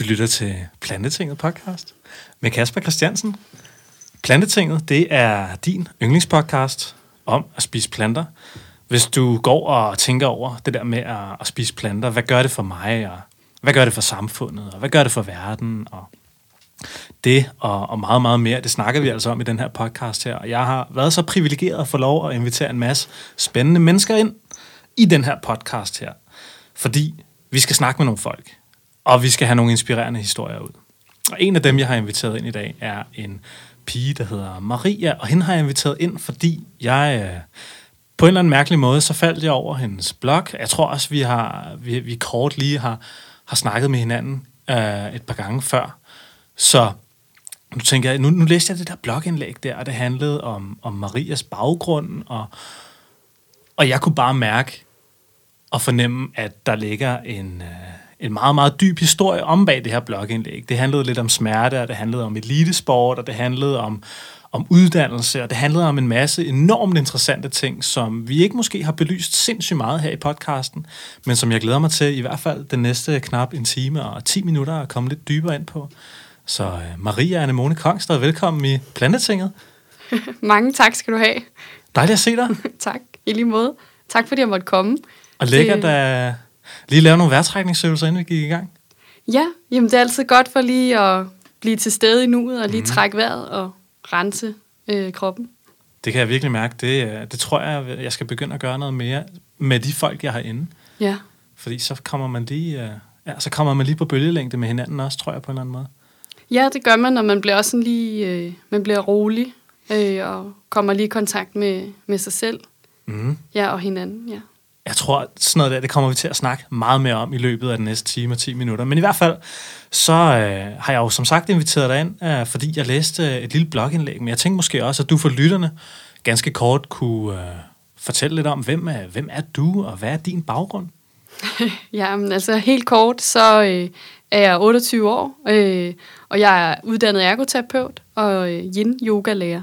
Du lytter til Plantetinget podcast med Kasper Christiansen. Plantetinget, det er din yndlingspodcast om at spise planter. Hvis du går og tænker over det der med at, at spise planter, hvad gør det for mig, og hvad gør det for samfundet, og hvad gør det for verden, og det og, og meget, meget mere, det snakker vi altså om i den her podcast her. Og jeg har været så privilegeret at få lov at invitere en masse spændende mennesker ind i den her podcast her. Fordi vi skal snakke med nogle folk, og vi skal have nogle inspirerende historier ud. Og en af dem, jeg har inviteret ind i dag, er en pige, der hedder Maria, og hende har jeg inviteret ind, fordi jeg øh, på en eller anden mærkelig måde, så faldt jeg over hendes blog. Jeg tror også, vi har vi, vi kort lige har, har snakket med hinanden øh, et par gange før. Så nu tænker jeg, nu, nu læste jeg det der blogindlæg der, og det handlede om, om Marias baggrund, og, og jeg kunne bare mærke og fornemme, at der ligger en, øh, en meget, meget dyb historie om bag det her blogindlæg. Det handlede lidt om smerte, og det handlede om elitesport, og det handlede om, om uddannelse, og det handlede om en masse enormt interessante ting, som vi ikke måske har belyst sindssygt meget her i podcasten, men som jeg glæder mig til i hvert fald den næste knap en time og 10 minutter at komme lidt dybere ind på. Så uh, Maria Anemone Kongstad, velkommen i Plantetinget. Mange tak skal du have. Dejligt at se dig. tak, i lige måde. Tak fordi jeg måtte komme. Og lækkert at lige lave nogle vejrtrækningsøvelser, inden vi gik i gang. Ja, jamen det er altid godt for lige at blive til stede i nuet og lige mm. trække vejret og rense øh, kroppen. Det kan jeg virkelig mærke. Det, det tror jeg, jeg skal begynde at gøre noget mere med de folk, jeg har inde. Ja. Fordi så kommer man lige, ja, så kommer man lige på bølgelængde med hinanden også, tror jeg på en eller anden måde. Ja, det gør man, når man bliver også sådan lige, øh, man bliver rolig øh, og kommer lige i kontakt med, med sig selv. Mm. Ja, og hinanden, ja. Jeg tror, sådan noget der, det kommer vi til at snakke meget mere om i løbet af den næste time og 10 minutter. Men i hvert fald, så øh, har jeg jo som sagt inviteret dig ind, øh, fordi jeg læste øh, et lille blogindlæg. Men jeg tænkte måske også, at du for lytterne ganske kort kunne øh, fortælle lidt om, hvem er, hvem er du, og hvad er din baggrund? Jamen altså helt kort, så øh, er jeg 28 år, øh, og jeg er uddannet ergoterapeut og øh, yin-yoga-lærer.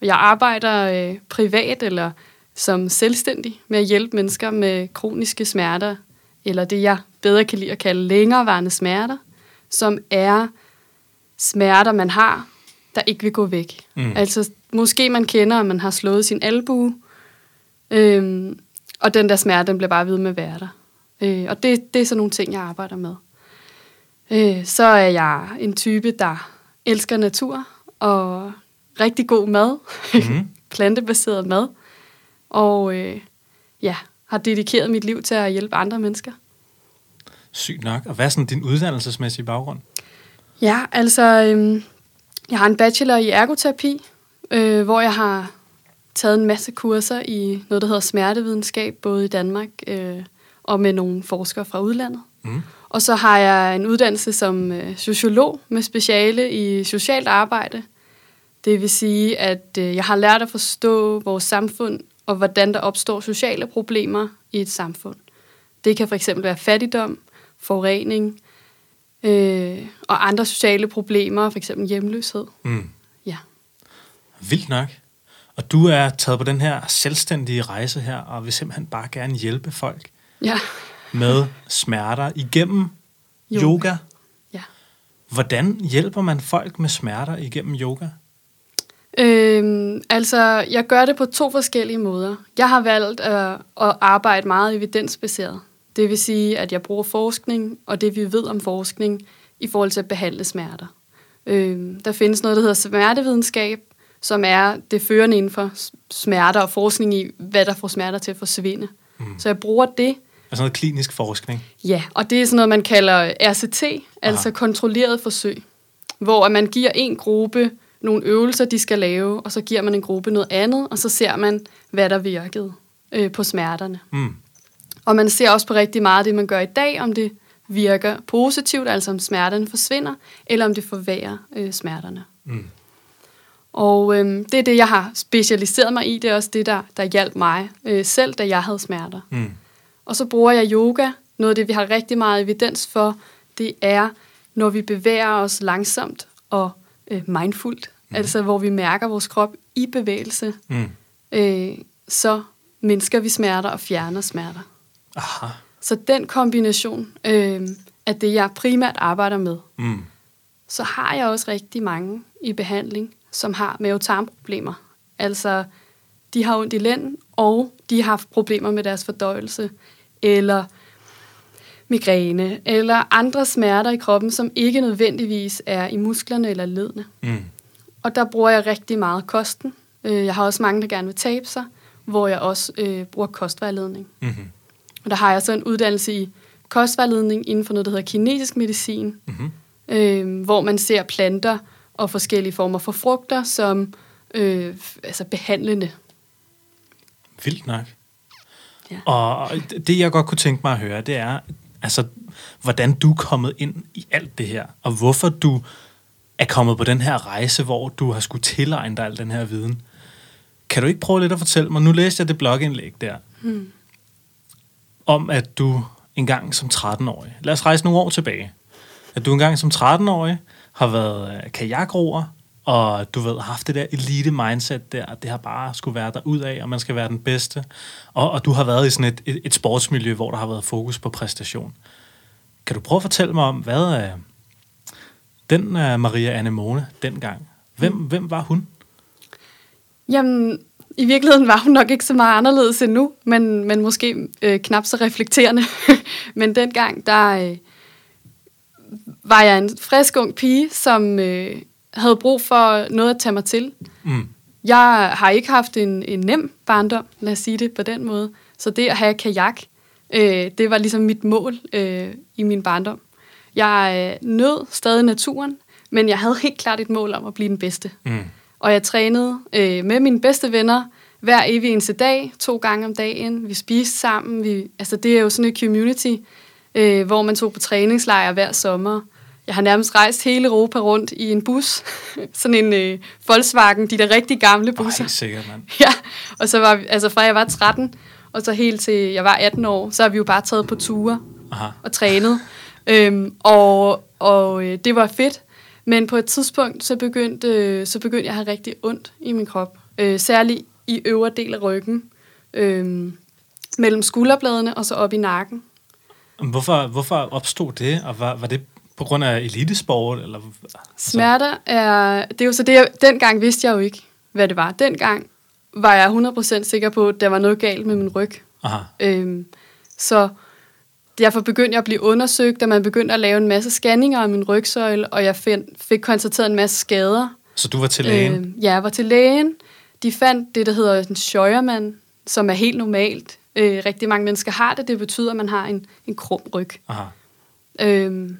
Og jeg arbejder øh, privat eller som selvstændig med at hjælpe mennesker med kroniske smerter, eller det jeg bedre kan lide at kalde længerevarende smerter, som er smerter, man har, der ikke vil gå væk. Mm. Altså måske man kender, at man har slået sin albue, øhm, og den der smerte, den bliver bare ved med at være der. Øh, og det, det er sådan nogle ting, jeg arbejder med. Øh, så er jeg en type, der elsker natur og rigtig god mad, mm. plantebaseret mad og øh, ja, har dedikeret mit liv til at hjælpe andre mennesker. Sygt nok. Og hvad er sådan din uddannelsesmæssige baggrund? Ja, altså, øh, jeg har en bachelor i ergoterapi, øh, hvor jeg har taget en masse kurser i noget, der hedder smertevidenskab, både i Danmark øh, og med nogle forskere fra udlandet. Mm. Og så har jeg en uddannelse som øh, sociolog med speciale i socialt arbejde. Det vil sige, at øh, jeg har lært at forstå vores samfund og hvordan der opstår sociale problemer i et samfund. Det kan for eksempel være fattigdom, forurening øh, og andre sociale problemer, for eksempel hjemløshed. Mm. Ja. Vildt nok. Og du er taget på den her selvstændige rejse her, og vil simpelthen bare gerne hjælpe folk ja. med smerter igennem yoga. yoga. Ja. Hvordan hjælper man folk med smerter igennem yoga? Øhm, altså, jeg gør det på to forskellige måder. Jeg har valgt at, at arbejde meget evidensbaseret. Det vil sige, at jeg bruger forskning og det, vi ved om forskning, i forhold til at behandle smerter. Øhm, der findes noget, der hedder smertevidenskab, som er det førende inden for smerter og forskning i, hvad der får smerter til at forsvinde. Mm. Så jeg bruger det. Altså noget klinisk forskning? Ja, og det er sådan noget, man kalder RCT, Aha. altså kontrolleret forsøg, hvor man giver en gruppe nogle øvelser, de skal lave, og så giver man en gruppe noget andet, og så ser man, hvad der virkede øh, på smerterne. Mm. Og man ser også på rigtig meget det, man gør i dag, om det virker positivt, altså om smerterne forsvinder, eller om det forværrer øh, smerterne. Mm. Og øh, det er det, jeg har specialiseret mig i. Det er også det, der, der hjalp mig øh, selv, da jeg havde smerter. Mm. Og så bruger jeg yoga. Noget af det, vi har rigtig meget evidens for, det er, når vi bevæger os langsomt og øh, mindfuldt, mm. altså hvor vi mærker vores krop i bevægelse, mm. øh, så mindsker vi smerter og fjerner smerter. Aha. Så den kombination øh, er det, jeg primært arbejder med. Mm. Så har jeg også rigtig mange i behandling, som har mavetarmproblemer. Altså, de har ondt i lænden, og de har haft problemer med deres fordøjelse, eller migræne, eller andre smerter i kroppen, som ikke nødvendigvis er i musklerne eller ledene. Mm. Og der bruger jeg rigtig meget kosten. Øh, Jeg har også mange, der gerne vil tabe sig, hvor jeg også øh, bruger kostvejledning. Mm-hmm. Og der har jeg så en uddannelse i kostvejledning inden for noget, der hedder kinesisk medicin, Mm-hmm. øh, hvor man ser planter og forskellige former for frugter som øh, altså behandlende. Vildt nok. Ja. Og det, jeg godt kunne tænke mig at høre, det er, altså, hvordan du er kommet ind i alt det her, og hvorfor du er kommet på den her rejse, hvor du har skulle tilegne dig al den her viden. Kan du ikke prøve lidt at fortælle mig, nu læste jeg det blogindlæg der, Hmm. om at du engang som 13-årig, lad os rejse nogle år tilbage, at du engang som 13-årig har været øh, kajakroer, og du ved, har haft det der elite mindset der, at det har bare skulle være der ud af, og man skal være den bedste. Og, og du har været i sådan et, et, et sportsmiljø, hvor der har været fokus på præstation. Kan du prøve at fortælle mig om, hvad er den uh, Maria Anemone dengang? Hvem, mm. hvem var hun? Jamen, i virkeligheden var hun nok ikke så meget anderledes end nu, men, men måske øh, knap så reflekterende. men dengang, der øh, var jeg en frisk ung pige, som øh, havde brug for noget at tage mig til. Mm. Jeg har ikke haft en, en nem barndom, lad os sige det på den måde. Så det at have kajak, øh, det var ligesom mit mål øh, i min barndom. Jeg øh, nød stadig naturen, men jeg havde helt klart et mål om at blive den bedste. Mm. Og jeg trænede øh, med mine bedste venner hver evig eneste dag, to gange om dagen. Vi spiste sammen. Vi, altså det er jo sådan et community, øh, hvor man tog på træningslejr hver sommer. Jeg har nærmest rejst hele Europa rundt i en bus. sådan en øh, Volkswagen, de der rigtig gamle busser. Ej, sikkert, mand. Ja, og så var vi, altså fra jeg var 13, og så helt til jeg var 18 år, så har vi jo bare taget på ture Aha. og trænet. Øhm, og og øh, det var fedt. Men på et tidspunkt, så begyndte, øh, så begyndte jeg at have rigtig ondt i min krop. Øh, særligt i øvre del af ryggen. Øh, mellem skulderbladene og så op i nakken. Hvorfor, hvorfor opstod det, og var, var det på grund af elitesport? Eller, altså, Smerter er... Det er jo så det, jeg, dengang vidste jeg jo ikke, hvad det var. Dengang var jeg 100% sikker på, at der var noget galt med min ryg. aha. Øhm, så derfor begyndte jeg at blive undersøgt, og man begyndte at lave en masse scanninger af min rygsøjle, og jeg find, fik konstateret en masse skader. Så du var til lægen? Øhm, ja, jeg var til lægen. De fandt det, der hedder en Scheuermann, som er helt normalt. Øh, rigtig mange mennesker har det. Det betyder, at man har en, en krum ryg. Aha. Øhm,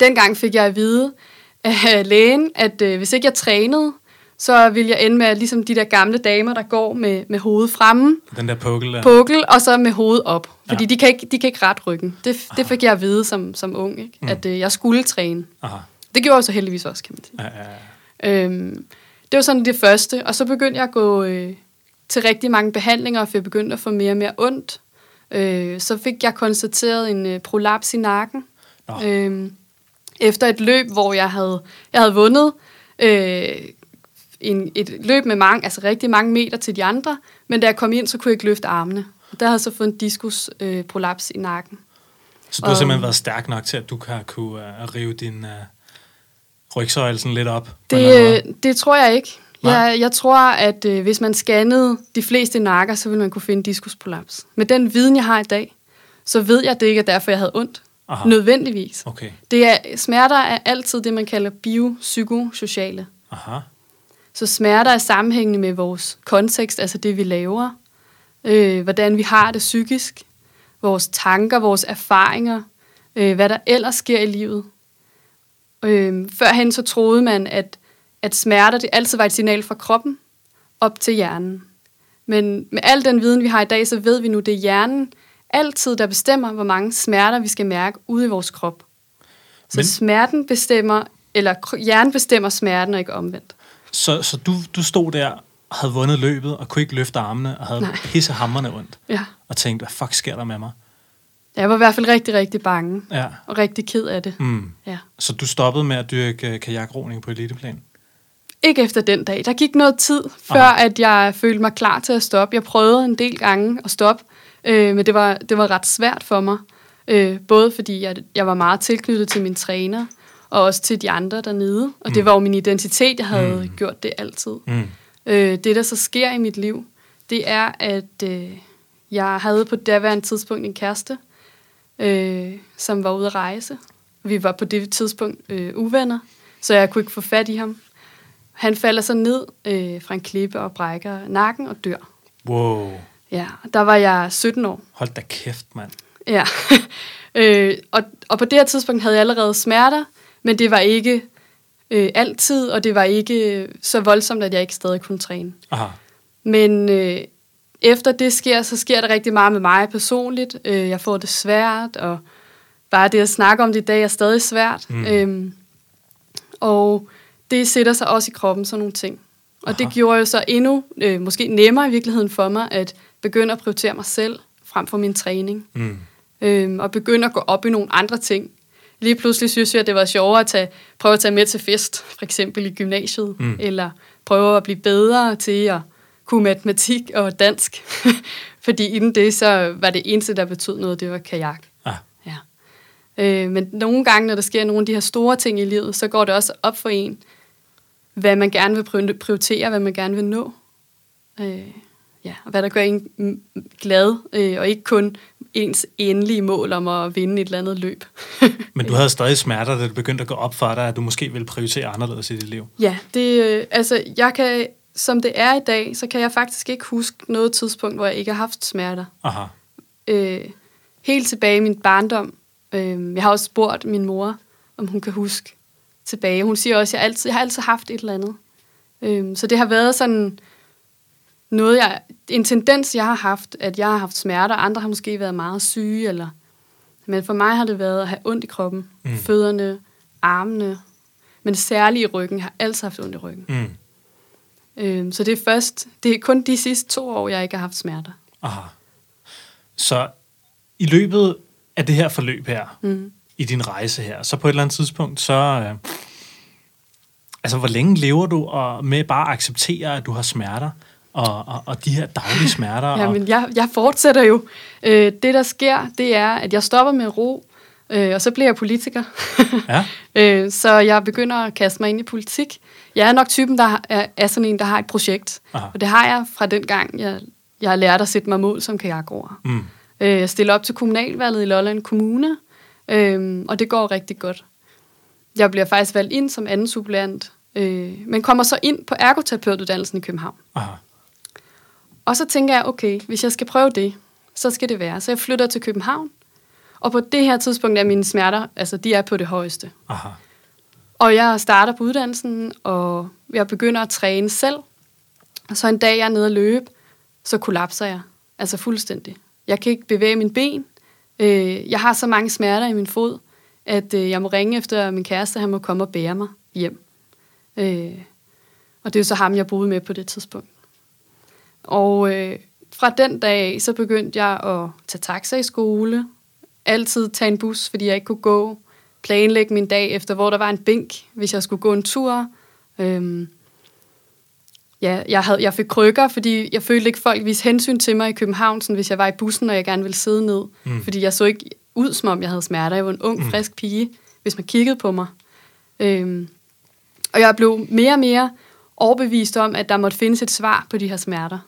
dengang fik jeg at vide af lægen, at øh, hvis ikke jeg trænede, så ville jeg ende med, ligesom de der gamle damer, der går med, med hovedet fremme, Den der pukkel der. pukkel, og så med hovedet op. Fordi Ja. de, kan ikke, de kan ikke ret ryggen. Det, det fik jeg at vide som, som ung, ikke? Mm. at øh, jeg skulle træne. Aha. Det gjorde jeg så heldigvis også, kan man sige. Ja, ja, ja. Øhm, det var sådan det første, og så begyndte jeg at gå øh, til rigtig mange behandlinger, for jeg begyndte at få mere og mere ondt. Øh, så fik jeg konstateret en øh, prolaps i nakken. Nå. Øhm, efter et løb, hvor jeg havde, jeg havde vundet øh, en, et løb med mange, altså rigtig mange meter til de andre, men da jeg kom ind, så kunne jeg ikke løfte armene. Der havde jeg så fået en diskus øh, prolaps i nakken. Så du har Og- simpelthen været stærk nok til, at du kan kunne uh, rive din uh, rygsøjle sådan lidt op? anden måde? Det, det tror jeg ikke. Nej. Jeg, jeg tror, at øh, hvis man scannede de fleste nakker, så ville man kunne finde diskusprolaps. Med den viden, jeg har i dag, så ved jeg, at det ikke er derfor, jeg havde ondt. Aha. Nødvendigvis. Okay. Det er, smerter er altid det, man kalder biopsykosociale. Aha. Så smerter er sammenhængende med vores kontekst, altså det, vi laver. Øh, hvordan vi har det psykisk. Vores tanker, vores erfaringer. Øh, hvad der ellers sker i livet. Øh, førhen så troede man, at, at smerter det altid var et signal fra kroppen op til hjernen. Men med al den viden, vi har i dag, så ved vi nu, det er hjernen altid, der bestemmer, hvor mange smerter vi skal mærke ude i vores krop. Så Men- smerten bestemmer, eller hjernen bestemmer smerten, og ikke omvendt. Så, så du, du stod der og havde vundet løbet, og kunne ikke løfte armene, og havde Nej. pissehammerne ondt, Ja. og tænkte, hvad fuck sker der med mig? Jeg var i hvert fald rigtig, rigtig bange, Ja. og rigtig ked af det. Mm. Ja. Så du stoppede med at dyrke øh, kajakroning på eliteplan? Ikke efter den dag. Der gik noget tid, før Aha. at jeg følte mig klar til at stoppe. Jeg prøvede en del gange at stoppe, øh, men det var, det var ret svært for mig. Øh, både fordi jeg, jeg var meget tilknyttet til min træner, og også til de andre dernede. Og det var jo min identitet, jeg havde mm. gjort det altid. Mm. Øh, det, der så sker i mit liv, det er, at øh, jeg havde på daværende tidspunkt en kæreste, øh, som var ude at rejse. Vi var på det tidspunkt øh, uvenner, så jeg kunne ikke få fat i ham. Han falder så ned øh, fra en klippe og brækker nakken og dør. Wow. Ja, der var jeg 17 år. Hold da kæft, mand. Ja. øh, og, og på det her tidspunkt havde jeg allerede smerter, men det var ikke øh, altid, og det var ikke så voldsomt, at jeg ikke stadig kunne træne. Aha. Men øh, efter det sker, så sker der rigtig meget med mig personligt. Øh, jeg får det svært, og bare det at snakke om det i dag er stadig svært. Mm. Øhm, og det sætter sig også i kroppen, sådan nogle ting. Og Aha. det gjorde jo så endnu, øh, måske nemmere i virkeligheden for mig, at begynde at prioritere mig selv frem for min træning. Mm. Øhm, og begynde at gå op i nogle andre ting. Lige pludselig synes jeg, at det var sjovere at tage, prøve at tage med til fest, for eksempel i gymnasiet, Mm. eller prøve at blive bedre til at kunne matematik og dansk. Fordi inden det, så var det eneste, der betød noget, det var kajak. Ah. Ja. Øh, men nogle gange, når der sker nogle af de her store ting i livet, så går det også op for en, hvad man gerne vil pri- prioritere, hvad man gerne vil nå. Øh, ja, og hvad der gør en glad, øh, og ikke kun ens endelige mål om at vinde et eller andet løb. Men du havde stadig smerter, da det begyndte at gå op for dig, at du måske ville prioritere anderledes i dit liv. Ja, det, øh, altså, jeg kan, som det er i dag, så kan jeg faktisk ikke huske noget tidspunkt, hvor jeg ikke har haft smerter. Aha. Øh, helt tilbage i min barndom. Øh, jeg har også spurgt min mor, om hun kan huske tilbage. Hun siger også, at jeg, altid, jeg har altid haft et eller andet. Øh, så det har været sådan noget, jeg, en tendens, jeg har haft, at jeg har haft smerter. Andre har måske været meget syge, eller, men for mig har det været at have ondt i kroppen. Mm. Fødderne, armene, men særligt i ryggen. Har altid haft ondt i ryggen. Mm. Øh, så det er først, det er kun de sidste to år, jeg ikke har haft smerter. Aha. Så i løbet af det her forløb her, Mm. i din rejse her, så på et eller andet tidspunkt, så... Øh, altså, hvor længe lever du og med bare at acceptere, at du har smerter, og, og, og de her daglige smerter? og, Jamen, jeg, jeg fortsætter jo. Øh, det, der sker, det er, at jeg stopper med ro, øh, og så bliver jeg politiker. ja? øh, så jeg begynder at kaste mig ind i politik. Jeg er nok typen, der er, er sådan en, der har et projekt. Aha. Og det har jeg fra den gang, jeg, jeg har lært at sætte mig mål som kajakroer. Mm. Øh, jeg stiller op til kommunalvalget i Lolland Kommune, øh, og det går rigtig godt. Jeg bliver faktisk valgt ind som anden suppleant, øh, men kommer så ind på ergoterapeutuddannelsen i København. Aha. Og så tænker jeg, okay, hvis jeg skal prøve det, så skal det være. Så jeg flytter til København, og på det her tidspunkt er mine smerter, altså de er på det højeste. Aha. Og jeg starter på uddannelsen, og jeg begynder at træne selv. Og så en dag, jeg er nede at løbe, så kollapser jeg. Altså fuldstændig. Jeg kan ikke bevæge mine ben. Øh, Jeg har så mange smerter i min fod, at øh, jeg må ringe efter min kæreste, han må komme og bære mig hjem. Øh, Og det er jo så ham, jeg boede med på det tidspunkt. Og øh, fra den dag af, så begyndte jeg at tage taxa i skole. Altid tage en bus, fordi jeg ikke kunne gå. Planlægge min dag efter, hvor der var en bænk, hvis jeg skulle gå en tur. Øhm, ja, jeg, havde, jeg fik krykker, fordi jeg følte ikke, folk viste hensyn til mig i København, sådan, hvis jeg var i bussen, og jeg gerne ville sidde ned. Mm. Mm. Fordi jeg så ikke ud, som om jeg havde smerter. Jeg var en ung, frisk pige, hvis man kiggede på mig. Øhm, og jeg blev mere og mere overbevist om, at der måtte findes et svar på de her smerter.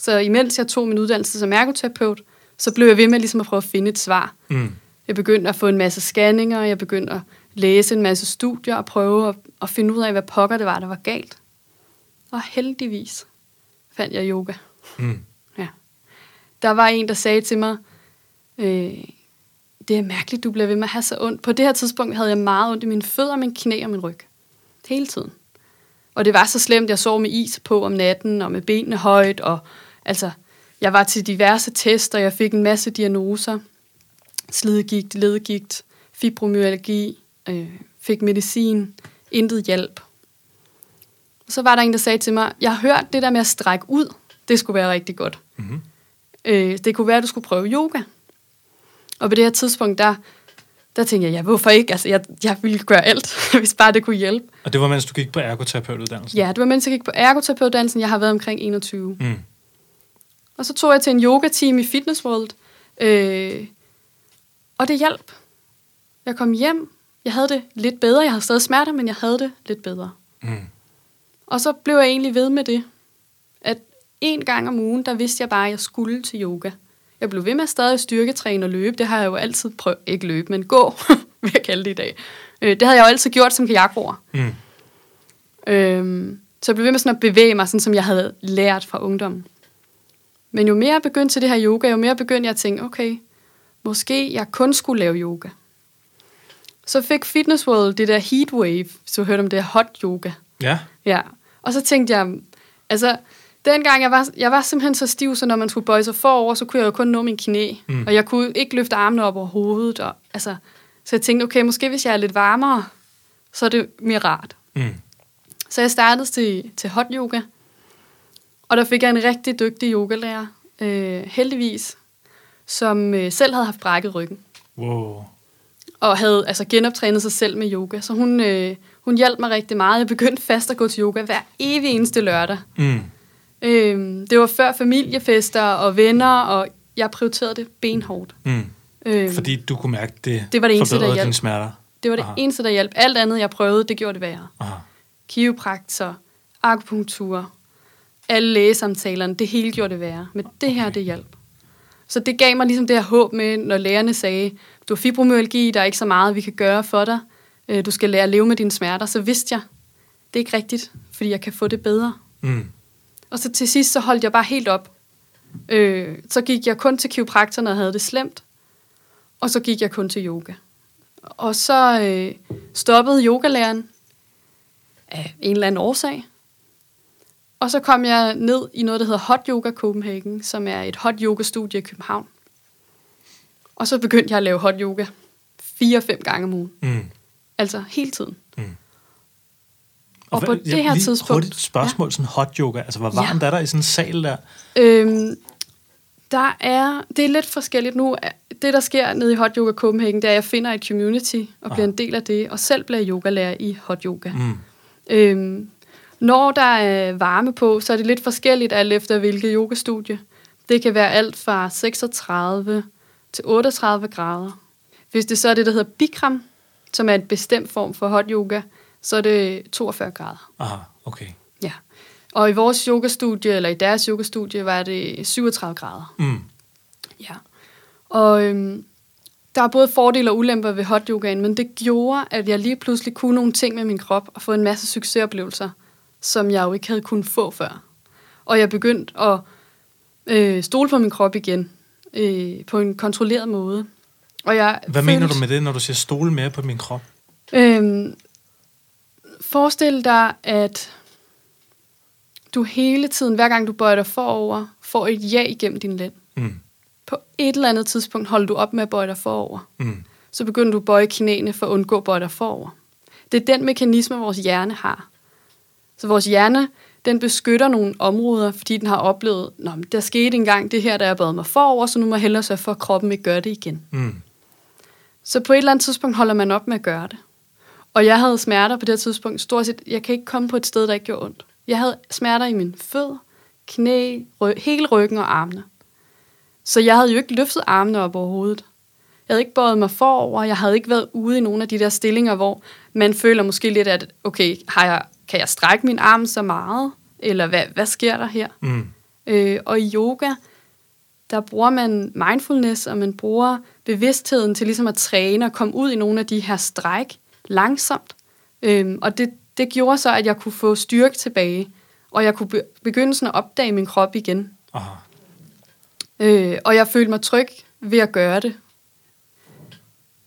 Så imens jeg tog min uddannelse som ergoterapeut, så blev jeg ved med ligesom at prøve at finde et svar. Mm. Jeg begyndte at få en masse scanninger, jeg begyndte at læse en masse studier og prøve at, at finde ud af, hvad pokker det var, der var galt. Og heldigvis fandt jeg yoga. Mm. Ja. Der var en, der sagde til mig, øh, det er mærkeligt, du bliver ved med at have så ondt. På det her tidspunkt havde jeg meget ondt i mine fødder, min knæ og min ryg. Hele tiden. Og det var så slemt, jeg sov med is på om natten, og med benene højt, og altså, jeg var til diverse tester, jeg fik en masse diagnoser. Slidegigt, ledegigt, fibromyalgi, øh, fik medicin, intet hjælp. Og så var der en, der sagde til mig, jeg har hørt det der med at strække ud, det skulle være rigtig godt. Mm-hmm. Øh, det kunne være, at du skulle prøve yoga. Og på det her tidspunkt, der, der tænkte jeg, ja, hvorfor ikke? Altså, jeg, jeg ville gøre alt, hvis bare det kunne hjælpe. Og det var, mens du gik på ergoterapeutuddannelsen? Ja, det var mens jeg gik på ergoterapeutuddannelsen. Jeg har været omkring 21. Mm. Og så tog jeg til en yoga-team i Fitness World. Øh, Og det hjalp. Jeg kom hjem, jeg havde det lidt bedre. Jeg havde stadig smerter, men jeg havde det lidt bedre. Mm. Og så blev jeg egentlig ved med det. At en gang om ugen, der vidste jeg bare, at jeg skulle til yoga. Jeg blev ved med at stadig styrketræne og løbe. Det har jeg jo altid prøvet. Ikke løbe, men gå, vil jeg kalde det i dag. Øh, det havde jeg jo altid gjort som kajakroer. Mm. Øhm, så jeg blev ved med sådan at bevæge mig, sådan som jeg havde lært fra ungdommen. Men jo mere jeg begyndte til det her yoga, jo mere begyndte jeg at tænke, okay, måske jeg kun skulle lave yoga. Så fik Fitness World det der heatwave, du hørte om det her hot yoga. Ja. Ja, og så tænkte jeg, altså, dengang jeg var, jeg var simpelthen så stiv, så når man skulle bøje sig forover, så kunne jeg jo kun nå min knæ. Mm. Og jeg kunne ikke løfte armene op over hovedet. Og, altså, så jeg tænkte, okay, måske hvis jeg er lidt varmere, så er det mere rart. Mm. Så jeg startede til, til hot yoga. Og der fik jeg en rigtig dygtig yogalærer, øh, heldigvis, som øh, selv havde haft brækket ryggen. Wow. Og havde altså genoptrænet sig selv med yoga. Så hun, øh, hun hjalp mig rigtig meget. Jeg begyndte fast at gå til yoga hver evig eneste lørdag. Mm. Øhm, det var før familiefester og venner, og jeg prioriterede det benhårdt. Mm. Øhm, Fordi du kunne mærke, det, Det var det eneste, der forbedrede hjalp. dine smerter. det var det Aha. eneste, der hjalp. Alt andet, jeg prøvede, det gjorde det værre. Aha. Kiropraktor, akupunktur, alle lægesamtalerne, det hele gjorde det værre. Men det her, det hjalp. Så det gav mig ligesom det her håb med, når lægerne sagde, du har fibromyalgi, der er ikke så meget, vi kan gøre for dig. Øh, Du skal lære at leve med dine smerter. Så vidste jeg, det er ikke rigtigt, fordi jeg kan få det bedre. Mm. Og så til sidst, så holdt jeg bare helt op. Øh, så gik jeg kun til kiropraktor, når jeg havde det slemt. Og så gik jeg kun til yoga. Og så øh, stoppede yogalæreren af en eller anden årsag. Og så kom jeg ned i noget, der hedder Hot Yoga Copenhagen, som er et hot yoga studie i København. Og så begyndte jeg at lave hot yoga fire-fem gange om ugen. Mm. Altså hele tiden. Mm. Og hvad- på det her lige tidspunkt- Hurtigt spørgsmål, ja. sådan hot yoga. Altså, hvor Ja. varmt er der i sådan en sal der? Øhm, der er, det er lidt forskelligt nu. Det, der sker nede i Hot Yoga Copenhagen, det er, at jeg finder et community og bliver Ah. en del af det, og selv bliver yogalærer i hot yoga. Mm. Øhm, når der er varme på, så er det lidt forskelligt alt efter hvilket yogastudie. Det kan være alt fra 36 til 38 grader. Hvis det så er det, der hedder Bikram, som er en bestemt form for hot yoga, så er det 42 grader. Aha, okay. Ja. Og i vores yogastudie, eller i deres yogastudie, var det 37 grader. Mm. Ja. Og øhm, der er både fordele og ulemper ved hot yogaen, men det gjorde, at jeg lige pludselig kunne nogle ting med min krop og få en masse succesoplevelser, som jeg jo ikke havde kunnet få før. Og jeg begyndte at øh, stole på min krop igen øh, på en kontrolleret måde. Og jeg Hvad mener du med det, når du siger stole mere på min krop? Øhm, forestil dig, at du hele tiden, hver gang du bøjer dig forover, får et ja igennem din lænd. Mm. På et eller andet tidspunkt holder du op med at bøje dig forover. Mm. Så begynder du at bøje knæene for at undgå at bøje dig forover. Det er den mekanisme, vores hjerne har. Så vores hjerne, den beskytter nogle områder, fordi den har oplevet, Nå, men der skete engang det her, der jeg bøjet mig forover, så nu må jeg hellere sørge for, at kroppen ikke gør det igen. Mm. Så på et eller andet tidspunkt holder man op med at gøre det. Og jeg havde smerter på det her tidspunkt. Stort set, jeg kan ikke komme på et sted, der ikke gjorde ondt. Jeg havde smerter i mine fødder, knæ, ry- hele ryggen og armene. Så jeg havde jo ikke løftet armene op over hovedet. Jeg havde ikke bøjet mig forover. Jeg havde ikke været ude i nogle af de der stillinger, hvor man føler måske lidt, at okay, har jeg, kan jeg strække min arm så meget? Eller hvad, hvad sker der her? Mm. Øh, og i yoga, der bruger man mindfulness, og man bruger bevidstheden til ligesom at træne og komme ud i nogle af de her stræk langsomt. Øhm, og det, det gjorde så, at jeg kunne få styrke tilbage, og jeg kunne be- begynde sådan at opdage min krop igen. Aha. Øh, og jeg følte mig tryg ved at gøre det.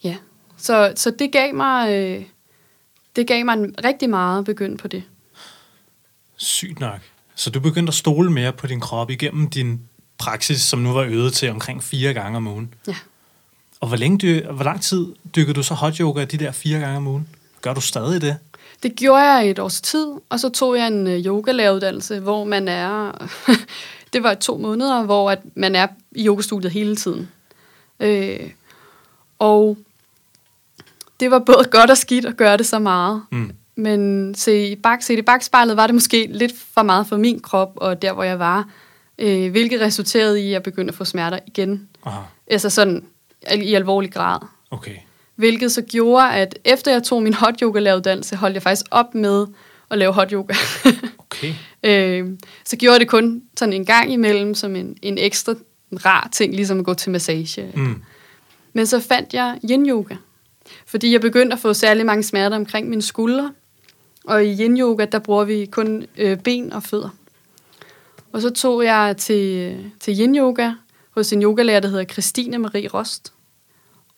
Ja, så, så det gav mig... Øh, det gav mig rigtig meget at begynde på det. Sygt nok. Så du begyndte at stole mere på din krop igennem din praksis, som nu var øget til omkring fire gange om ugen. Ja. Og hvor, længe dy- hvor lang tid dykkede du så hot yoga de der fire gange om ugen? Gør du stadig det? Det gjorde jeg et års tid, og så tog jeg en øh, yogalæreruddannelse, hvor man er... det var to måneder, hvor at man er i yogastudiet hele tiden. Øh, og det var både godt og skidt at gøre det så meget. Mm. Men se, i bag, set i bagspejlet var det måske lidt for meget for min krop, og der, hvor jeg var. Øh, hvilket resulterede i, at jeg begyndte at få smerter igen. Aha. Altså sådan i alvorlig grad. Okay. Hvilket så gjorde, at efter jeg tog min hot yoga læreruddannelse, holdt jeg faktisk op med at lave hot yoga. Okay. øh, så gjorde jeg det kun sådan en gang imellem, som en, en ekstra rar ting, ligesom at gå til massage. Mm. Men så fandt jeg yin yoga, fordi jeg begyndte at få særlig mange smerter omkring mine skuldre. Og i yin yoga, der bruger vi kun øh, ben og fødder. Og så tog jeg til, til yin yoga hos en yogalærer, der hedder Christine Marie Rost.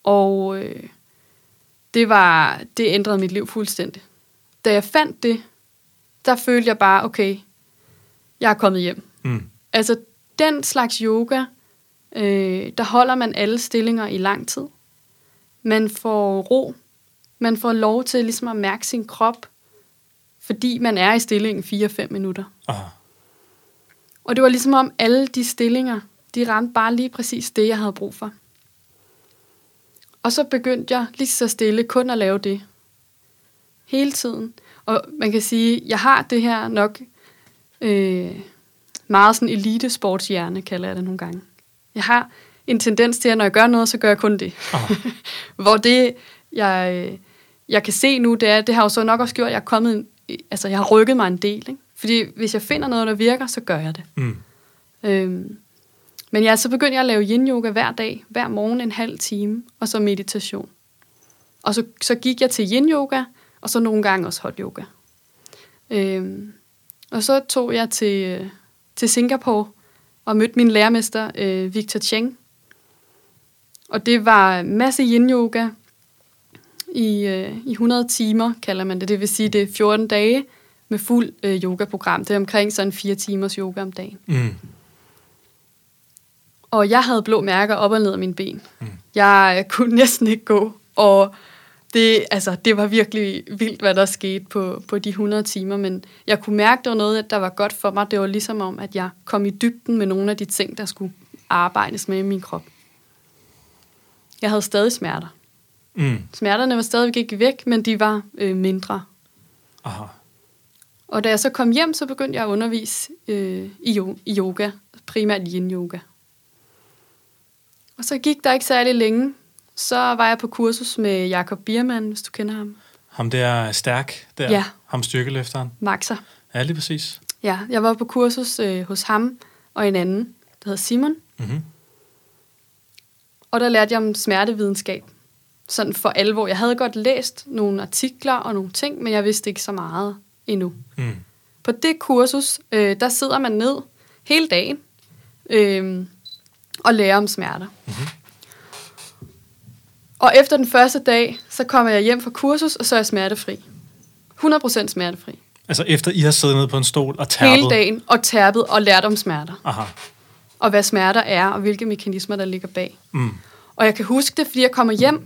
Og øh, det var det ændrede mit liv fuldstændig. Da jeg fandt det, der følte jeg bare, okay, jeg er kommet hjem. Mm. Altså, den slags yoga, øh, der holder man alle stillinger i lang tid. Man får ro. Man får lov til ligesom at mærke sin krop, fordi man er i stillingen 4-5 minutter. Aha. Og det var ligesom om alle de stillinger, de ramte bare lige præcis det, jeg havde brug for. Og så begyndte jeg lige så stille kun at lave det. Hele tiden. Og man kan sige, jeg har det her nok øh, meget sådan elitesportshjerne, kalder jeg det nogle gange. Jeg har en tendens til, at når jeg gør noget, så gør jeg kun det. Aha. Hvor det, jeg, jeg kan se nu, det er, det har jo så nok også gjort, at jeg er kommet, altså jeg har rykket mig en del. Ikke? Fordi hvis jeg finder noget, der virker, så gør jeg det. Mm. Øhm, men ja, så begyndte jeg at lave yin-yoga hver dag, hver morgen en halv time, og så meditation. Og så, så gik jeg til yin-yoga, og så nogle gange også hot yoga. Øhm, og så tog jeg til, til Singapore og mødte min lærermester, øh, Victor Cheng. Og det var masse yin-yoga i, øh, i 100 timer, kalder man det. Det vil sige, det er 14 dage med fuld øh, yogaprogram. Det er omkring sådan 4 timers yoga om dagen. Mm. Og jeg havde blå mærker op og ned af mine ben. Mm. Mm. Jeg øh, kunne næsten ikke gå, og det, altså, det var virkelig vildt, hvad der skete på, på de 100 timer, men jeg kunne mærke, det var noget, der var godt for mig. Det var ligesom om, at jeg kom i dybden med nogle af de ting, der skulle arbejdes med i min krop. Jeg havde stadig smerter. Mm. Smerterne var stadigvæk ikke væk, men de var øh, mindre. Aha. Og da jeg så kom hjem, så begyndte jeg at undervise øh, i, i yoga, primært yin-yoga. Og så gik der ikke særlig længe. Så var jeg på kursus med Jakob Biermann, hvis du kender ham. Ham der er stærk der. Ja. Ham styrkeløfteren. Maxer. Ja, lige præcis. Ja, jeg var på kursus øh, hos ham og en anden, der hedder Simon. Mm-hmm. Og der lærte jeg om smertevidenskab. Sådan for alvor. Jeg havde godt læst nogle artikler og nogle ting, men jeg vidste ikke så meget endnu. Mm. På det kursus, øh, der sidder man ned hele dagen øh, og lærer om smerter. Mm-hmm. Og efter den første dag, så kommer jeg hjem fra kursus, og så er jeg smertefri. 100% smertefri. Altså efter I har siddet nede på en stol og tærpet. Hele dagen og tærpet og lært om smerter. Aha. Og hvad smerter er, og hvilke mekanismer, der ligger bag. Mm. Og jeg kan huske det, fordi jeg kommer hjem,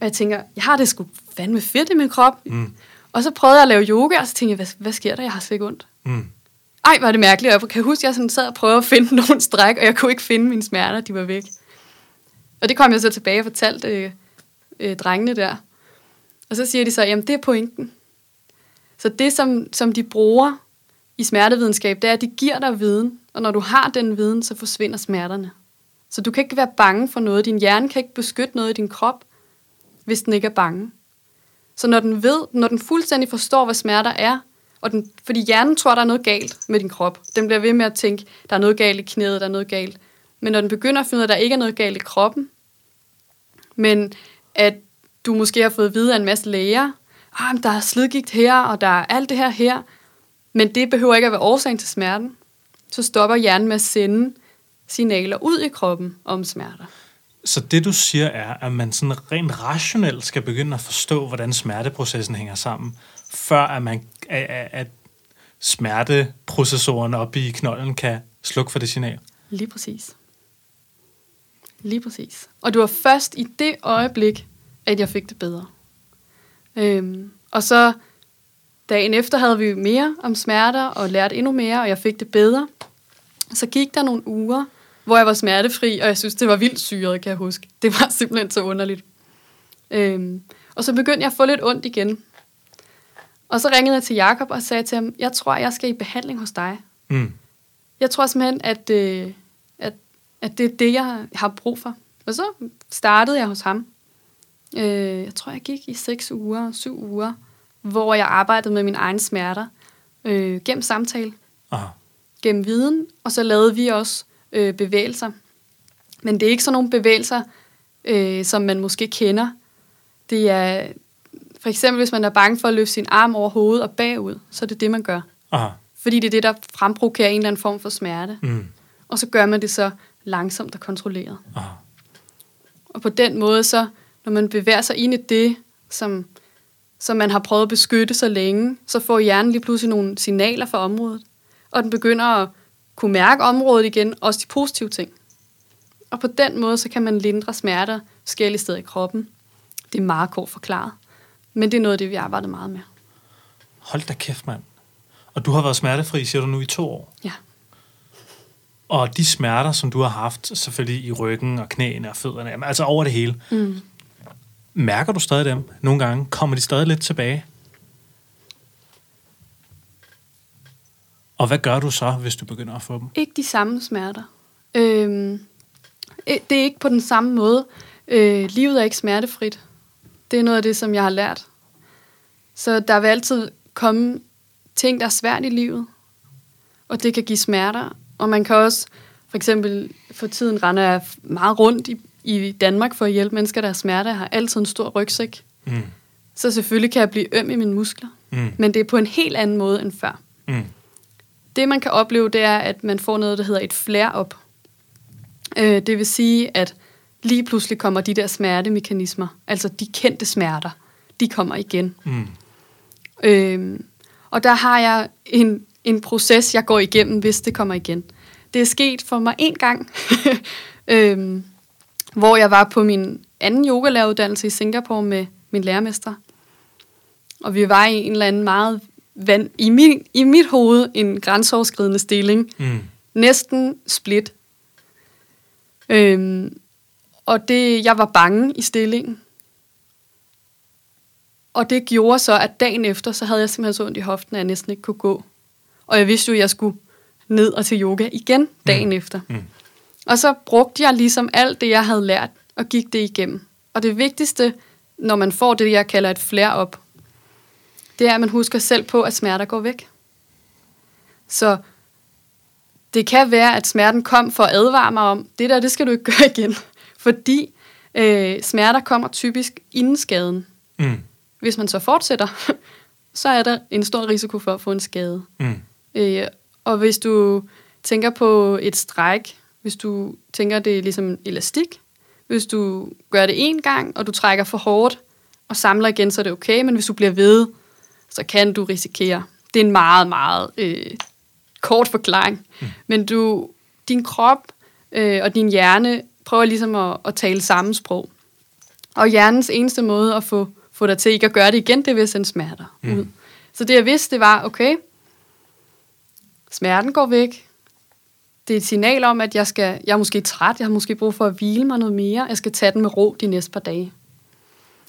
og jeg tænker, jeg har det sgu fandme fedt i min krop. Mm. Og så prøvede jeg at lave yoga, og så tænkte jeg, hvad, hvad sker der? Jeg har slet ikke ondt. Mm. Ej, var det mærkeligt. Og jeg kan huske, jeg sådan sad og prøvede at finde nogle stræk, og jeg kunne ikke finde mine smerter, de var væk. Og det kom jeg så tilbage og fortalte øh, øh, drengene der. Og så siger de så, jamen det er pointen. Så det, som, som de bruger i smertevidenskab, det er, at de giver dig viden. Og når du har den viden, så forsvinder smerterne. Så du kan ikke være bange for noget. Din hjerne kan ikke beskytte noget i din krop, hvis den ikke er bange. Så når den ved, når den fuldstændig forstår, hvad smerter er, og den, fordi hjernen tror, der er noget galt med din krop. Den bliver ved med at tænke, der er noget galt i knæet, der er noget galt. Men når den begynder at finde ud af, at der ikke er noget galt i kroppen, men at du måske har fået at vide af en masse læger, ah, men der er slidgigt her, og der er alt det her her, men det behøver ikke at være årsagen til smerten, så stopper hjernen med at sende signaler ud i kroppen om smerter. Så det du siger er, at man sådan rent rationelt skal begynde at forstå, hvordan smerteprocessen hænger sammen, før at, man, at, at smerteprocessoren oppe i knolden kan slukke for det signal. Lige præcis. Lige præcis. Og det var først i det øjeblik, at jeg fik det bedre. Øhm, og så dagen efter havde vi mere om smerter og lærte endnu mere, og jeg fik det bedre. Så gik der nogle uger, hvor jeg var smertefri, og jeg synes, det var vildt syret, kan jeg huske. Det var simpelthen så underligt. Øhm, og så begyndte jeg at få lidt ondt igen. Og så ringede jeg til Jakob og sagde til ham, jeg tror, jeg skal i behandling hos dig. Mm. Jeg tror simpelthen, at, øh, at, at det er det, jeg har brug for. Og så startede jeg hos ham. Øh, jeg tror, jeg gik i seks uger, syv uger, hvor jeg arbejdede med mine egne smerter øh, gennem samtale, Aha. gennem viden, og så lavede vi også øh, bevægelser. Men det er ikke sådan nogle bevægelser, øh, som man måske kender. Det er for eksempel, hvis man er bange for at løfte sin arm over hovedet og bagud, så er det det, man gør. Aha. Fordi det er det, der fremprovokerer en eller anden form for smerte. Mm. Og så gør man det så langsomt og kontrolleret. Aha. Og på den måde, så når man bevæger sig ind i det, som, som man har prøvet at beskytte så længe, så får hjernen lige pludselig nogle signaler fra området. Og den begynder at kunne mærke området igen, også de positive ting. Og på den måde, så kan man lindre smerter forskellige steder i kroppen. Det er meget kort forklaret. Men det er noget af det, vi arbejder meget med. Hold da kæft, mand. Og du har været smertefri, siger du nu, i to år. Ja. Og de smerter, som du har haft, selvfølgelig i ryggen og knæene og fødderne, altså over det hele, Mm mærker du stadig dem nogle gange? Kommer de stadig lidt tilbage? Og hvad gør du så, hvis du begynder at få dem? Ikke de samme smerter. Øhm, øh, det er ikke på den samme måde. Øh, livet er ikke smertefrit. Det er noget af det, som jeg har lært. Så der vil altid komme ting, der er svært i livet. Og det kan give smerter. Og man kan også, for eksempel for tiden render jeg meget rundt i, i Danmark for at hjælpe mennesker, der har smerter. Jeg har altid en stor rygsæk. Mm. Så selvfølgelig kan jeg blive øm i mine muskler. Mm. Men det er på en helt anden måde end før. Mm. Det, man kan opleve, det er, at man får noget, der hedder et flare-op. Øh, det vil sige, at lige pludselig kommer de der smertemekanismer, altså de kendte smerter, de kommer igen. Mm. Øh, og der har jeg en, en proces, jeg går igennem, hvis det kommer igen. Det er sket for mig en gang, øh, hvor jeg var på min anden yogalæreruddannelse i Singapore med min lærermester. Og vi var i en eller anden meget, vand, i, min, i mit hoved, en grænseoverskridende stilling. Mm. Næsten split. Øhm, og det, jeg var bange i stillingen. Og det gjorde så, at dagen efter, så havde jeg simpelthen så ondt i hoften, at jeg næsten ikke kunne gå. Og jeg vidste jo, at jeg skulle ned og til yoga igen dagen mm. efter. Mm. Og så brugte jeg ligesom alt det, jeg havde lært, og gik det igennem. Og det vigtigste, når man får det, jeg kalder et flare-op, det er, at man husker selv på, at smerter går væk. Så det kan være, at smerten kom for at advare mig om, det der, det skal du ikke gøre igen. Fordi øh, smerter kommer typisk inden skaden. Mm. Hvis man så fortsætter, så er der en stor risiko for at få en skade. Mm. Øh, og hvis du tænker på et stræk, hvis du tænker, det er ligesom elastik, hvis du gør det en gang, og du trækker for hårdt, og samler igen, så er det okay, men hvis du bliver ved, så kan du risikere. Det er en meget, meget øh, kort forklaring. Mm. Men du, din krop øh, og din hjerne prøver ligesom at, at tale samme sprog. Og hjernens eneste måde at få, få dig til ikke at gøre det igen, det er ved at sende smerter Mm. ud. Så det jeg vidste, det var, okay, smerten går væk. Det er et signal om, at jeg, skal, jeg er måske træt, jeg har måske brug for at hvile mig noget mere, jeg skal tage den med ro de næste par dage.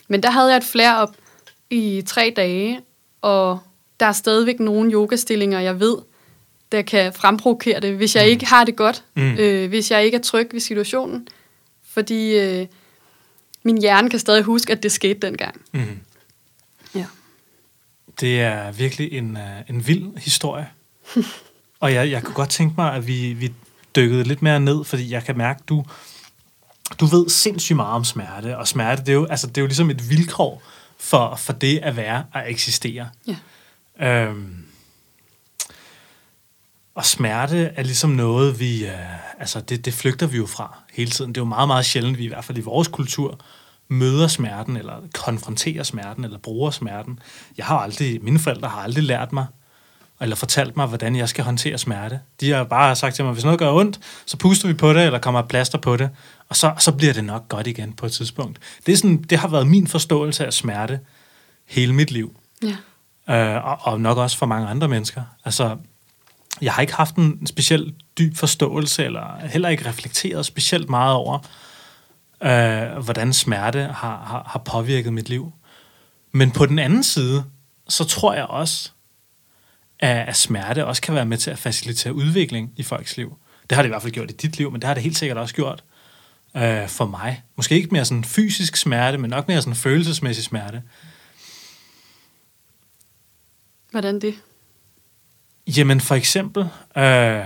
Men der havde jeg et flare op i tre dage, og der er stadigvæk nogle yogastillinger, jeg ved, der kan fremprovokere det, hvis jeg ikke har det godt, Mm. øh, hvis jeg ikke er tryg ved situationen. Fordi øh, min hjerne kan stadig huske, at det skete dengang. Mm. Ja. Det er virkelig en, uh, en vild historie. og jeg, jeg kunne godt tænke mig, at vi, vi dykkede lidt mere ned, fordi jeg kan mærke, du du ved sindssygt meget om smerte, og smerte, det er jo, altså, det er jo ligesom et vilkår for, for det at være, at eksistere. Ja. Øhm, og smerte er ligesom noget, vi, øh, altså det, det flygter vi jo fra hele tiden. Det er jo meget, meget sjældent, vi i hvert fald i vores kultur møder smerten, eller konfronterer smerten, eller bruger smerten. Jeg har aldrig, mine forældre har aldrig lært mig, eller fortalt mig, hvordan jeg skal håndtere smerte. De har bare sagt til mig, hvis noget gør ondt, så puster vi på det, eller kommer et plaster på det, og så, så bliver det nok godt igen på et tidspunkt. Det, er sådan, det har været min forståelse af smerte hele mit liv Ja. øh, og, og nok også for mange andre mennesker. Altså, jeg har ikke haft en speciel dyb forståelse, eller heller ikke reflekteret specielt meget over, øh, hvordan smerte har, har, har påvirket mit liv. Men på den anden side, så tror jeg også, at, at smerte også kan være med til at facilitere udvikling i folks liv. Det har det i hvert fald gjort i dit liv, men det har det helt sikkert også gjort øh, for mig. Måske ikke mere sådan fysisk smerte, men nok mere sådan følelsesmæssig smerte. Hvordan det? Jamen for eksempel, øh,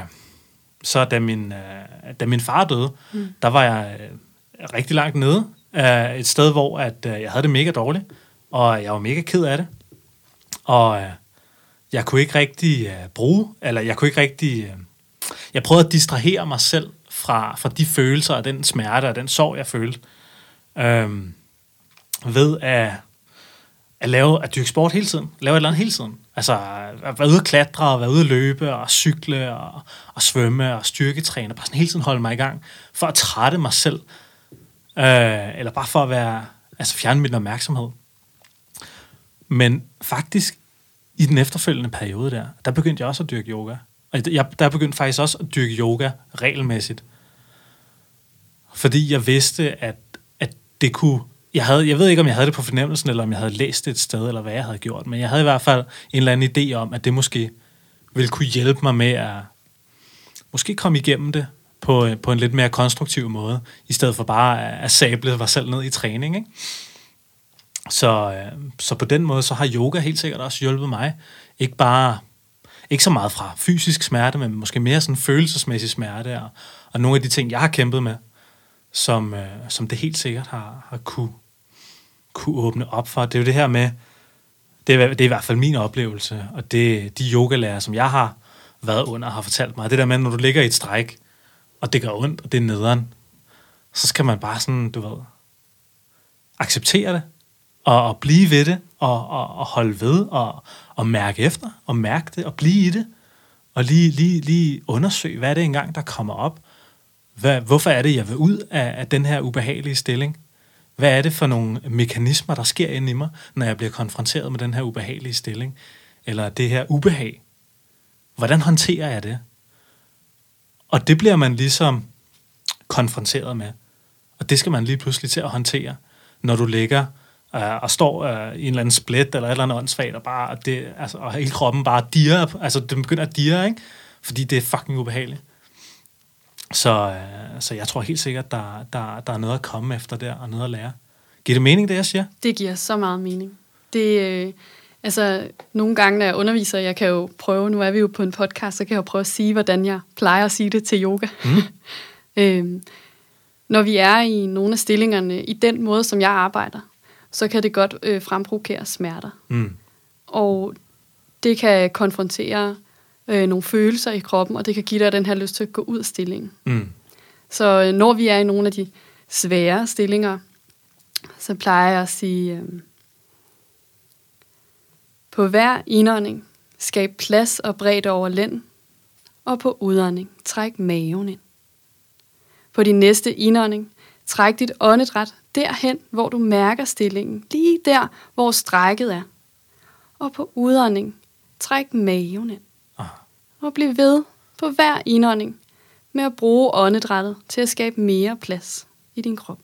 så da min, øh, da min far døde, mm. der var jeg øh, rigtig langt nede. Øh, et sted, hvor at, øh, jeg havde det mega dårligt, og jeg var mega ked af det. Og øh, jeg kunne ikke rigtig øh, bruge, eller jeg kunne ikke rigtig... Øh, jeg prøvede at distrahere mig selv fra, fra de følelser og den smerte og den sorg, jeg følte. Øh, ved at, at lave, at dyrke sport hele tiden. Lave et eller andet hele tiden. Altså at være ude at klatre, og være ude at løbe, og cykle, og, og svømme, og styrketræne. Bare sådan hele tiden holde mig i gang, for at trætte mig selv. Øh, eller bare for at være, altså fjerne min opmærksomhed. Men faktisk, i den efterfølgende periode der, der begyndte jeg også at dyrke yoga. Og jeg, der begyndte faktisk også at dyrke yoga regelmæssigt. Fordi jeg vidste, at, at det kunne... Jeg, havde, jeg ved ikke, om jeg havde det på fornemmelsen, eller om jeg havde læst det et sted, eller hvad jeg havde gjort, men jeg havde i hvert fald en eller anden idé om, at det måske ville kunne hjælpe mig med at måske komme igennem det på, øh, på en lidt mere konstruktiv måde, i stedet for bare at sable mig selv ned i træning. Ikke? Så, øh, så på den måde, så har yoga helt sikkert også hjulpet mig. Ikke bare, ikke så meget fra fysisk smerte, men måske mere sådan følelsesmæssig smerte, og, og nogle af de ting, jeg har kæmpet med, som, øh, som det helt sikkert har, har kunne, kunne åbne op for. Det er jo det her med, det er, det er i hvert fald min oplevelse, og det de yogalærer, som jeg har været under, har fortalt mig, det der med, når du ligger i et stræk, og det gør ondt, og det er nederen, så skal man bare sådan, du ved, acceptere det, og, og blive ved det, og, og, og holde ved, og, og mærke efter, og mærke det, og blive i det, og lige, lige, lige undersøge, hvad er det engang, der kommer op? Hvad, hvorfor er det, jeg vil ud af, af den her ubehagelige stilling? Hvad er det for nogle mekanismer, der sker inde i mig, når jeg bliver konfronteret med den her ubehagelige stilling? Eller det her ubehag? Hvordan håndterer jeg det? Og det bliver man ligesom konfronteret med. Og det skal man lige pludselig til at håndtere, når du ligger uh, og står uh, i en eller anden split eller et eller andet åndssvagt, og, bare, det, altså, og hele kroppen bare dirrer, altså det begynder at dirre, ikke? fordi det er fucking ubehageligt. Så, uh, så jeg tror helt sikkert, der, der, der er noget at komme efter der, og noget at lære. Giver det mening, det jeg siger? Det giver så meget mening. Det, øh, altså, nogle gange, når jeg underviser, jeg kan jo prøve, nu er vi jo på en podcast, så kan jeg jo prøve at sige, hvordan jeg plejer at sige det til yoga. Mm. øhm, når vi er i nogle af stillingerne, i den måde, som jeg arbejder, så kan det godt øh, fremprovokere smerter. Mm. Og det kan konfrontere øh, nogle følelser i kroppen, og det kan give dig den her lyst til at gå ud af stillingen. Mm. Så øh, når vi er i nogle af de svære stillinger, så plejer jeg at sige, øh, på hver indånding, skab plads og bredde over lænd, og på udånding, træk maven ind. På din næste indånding, træk dit åndedræt derhen, hvor du mærker stillingen, lige der, hvor strækket er. Og på udånding, træk maven ind. Ah. Og bliv ved på hver indånding med at bruge åndedrættet til at skabe mere plads i din krop.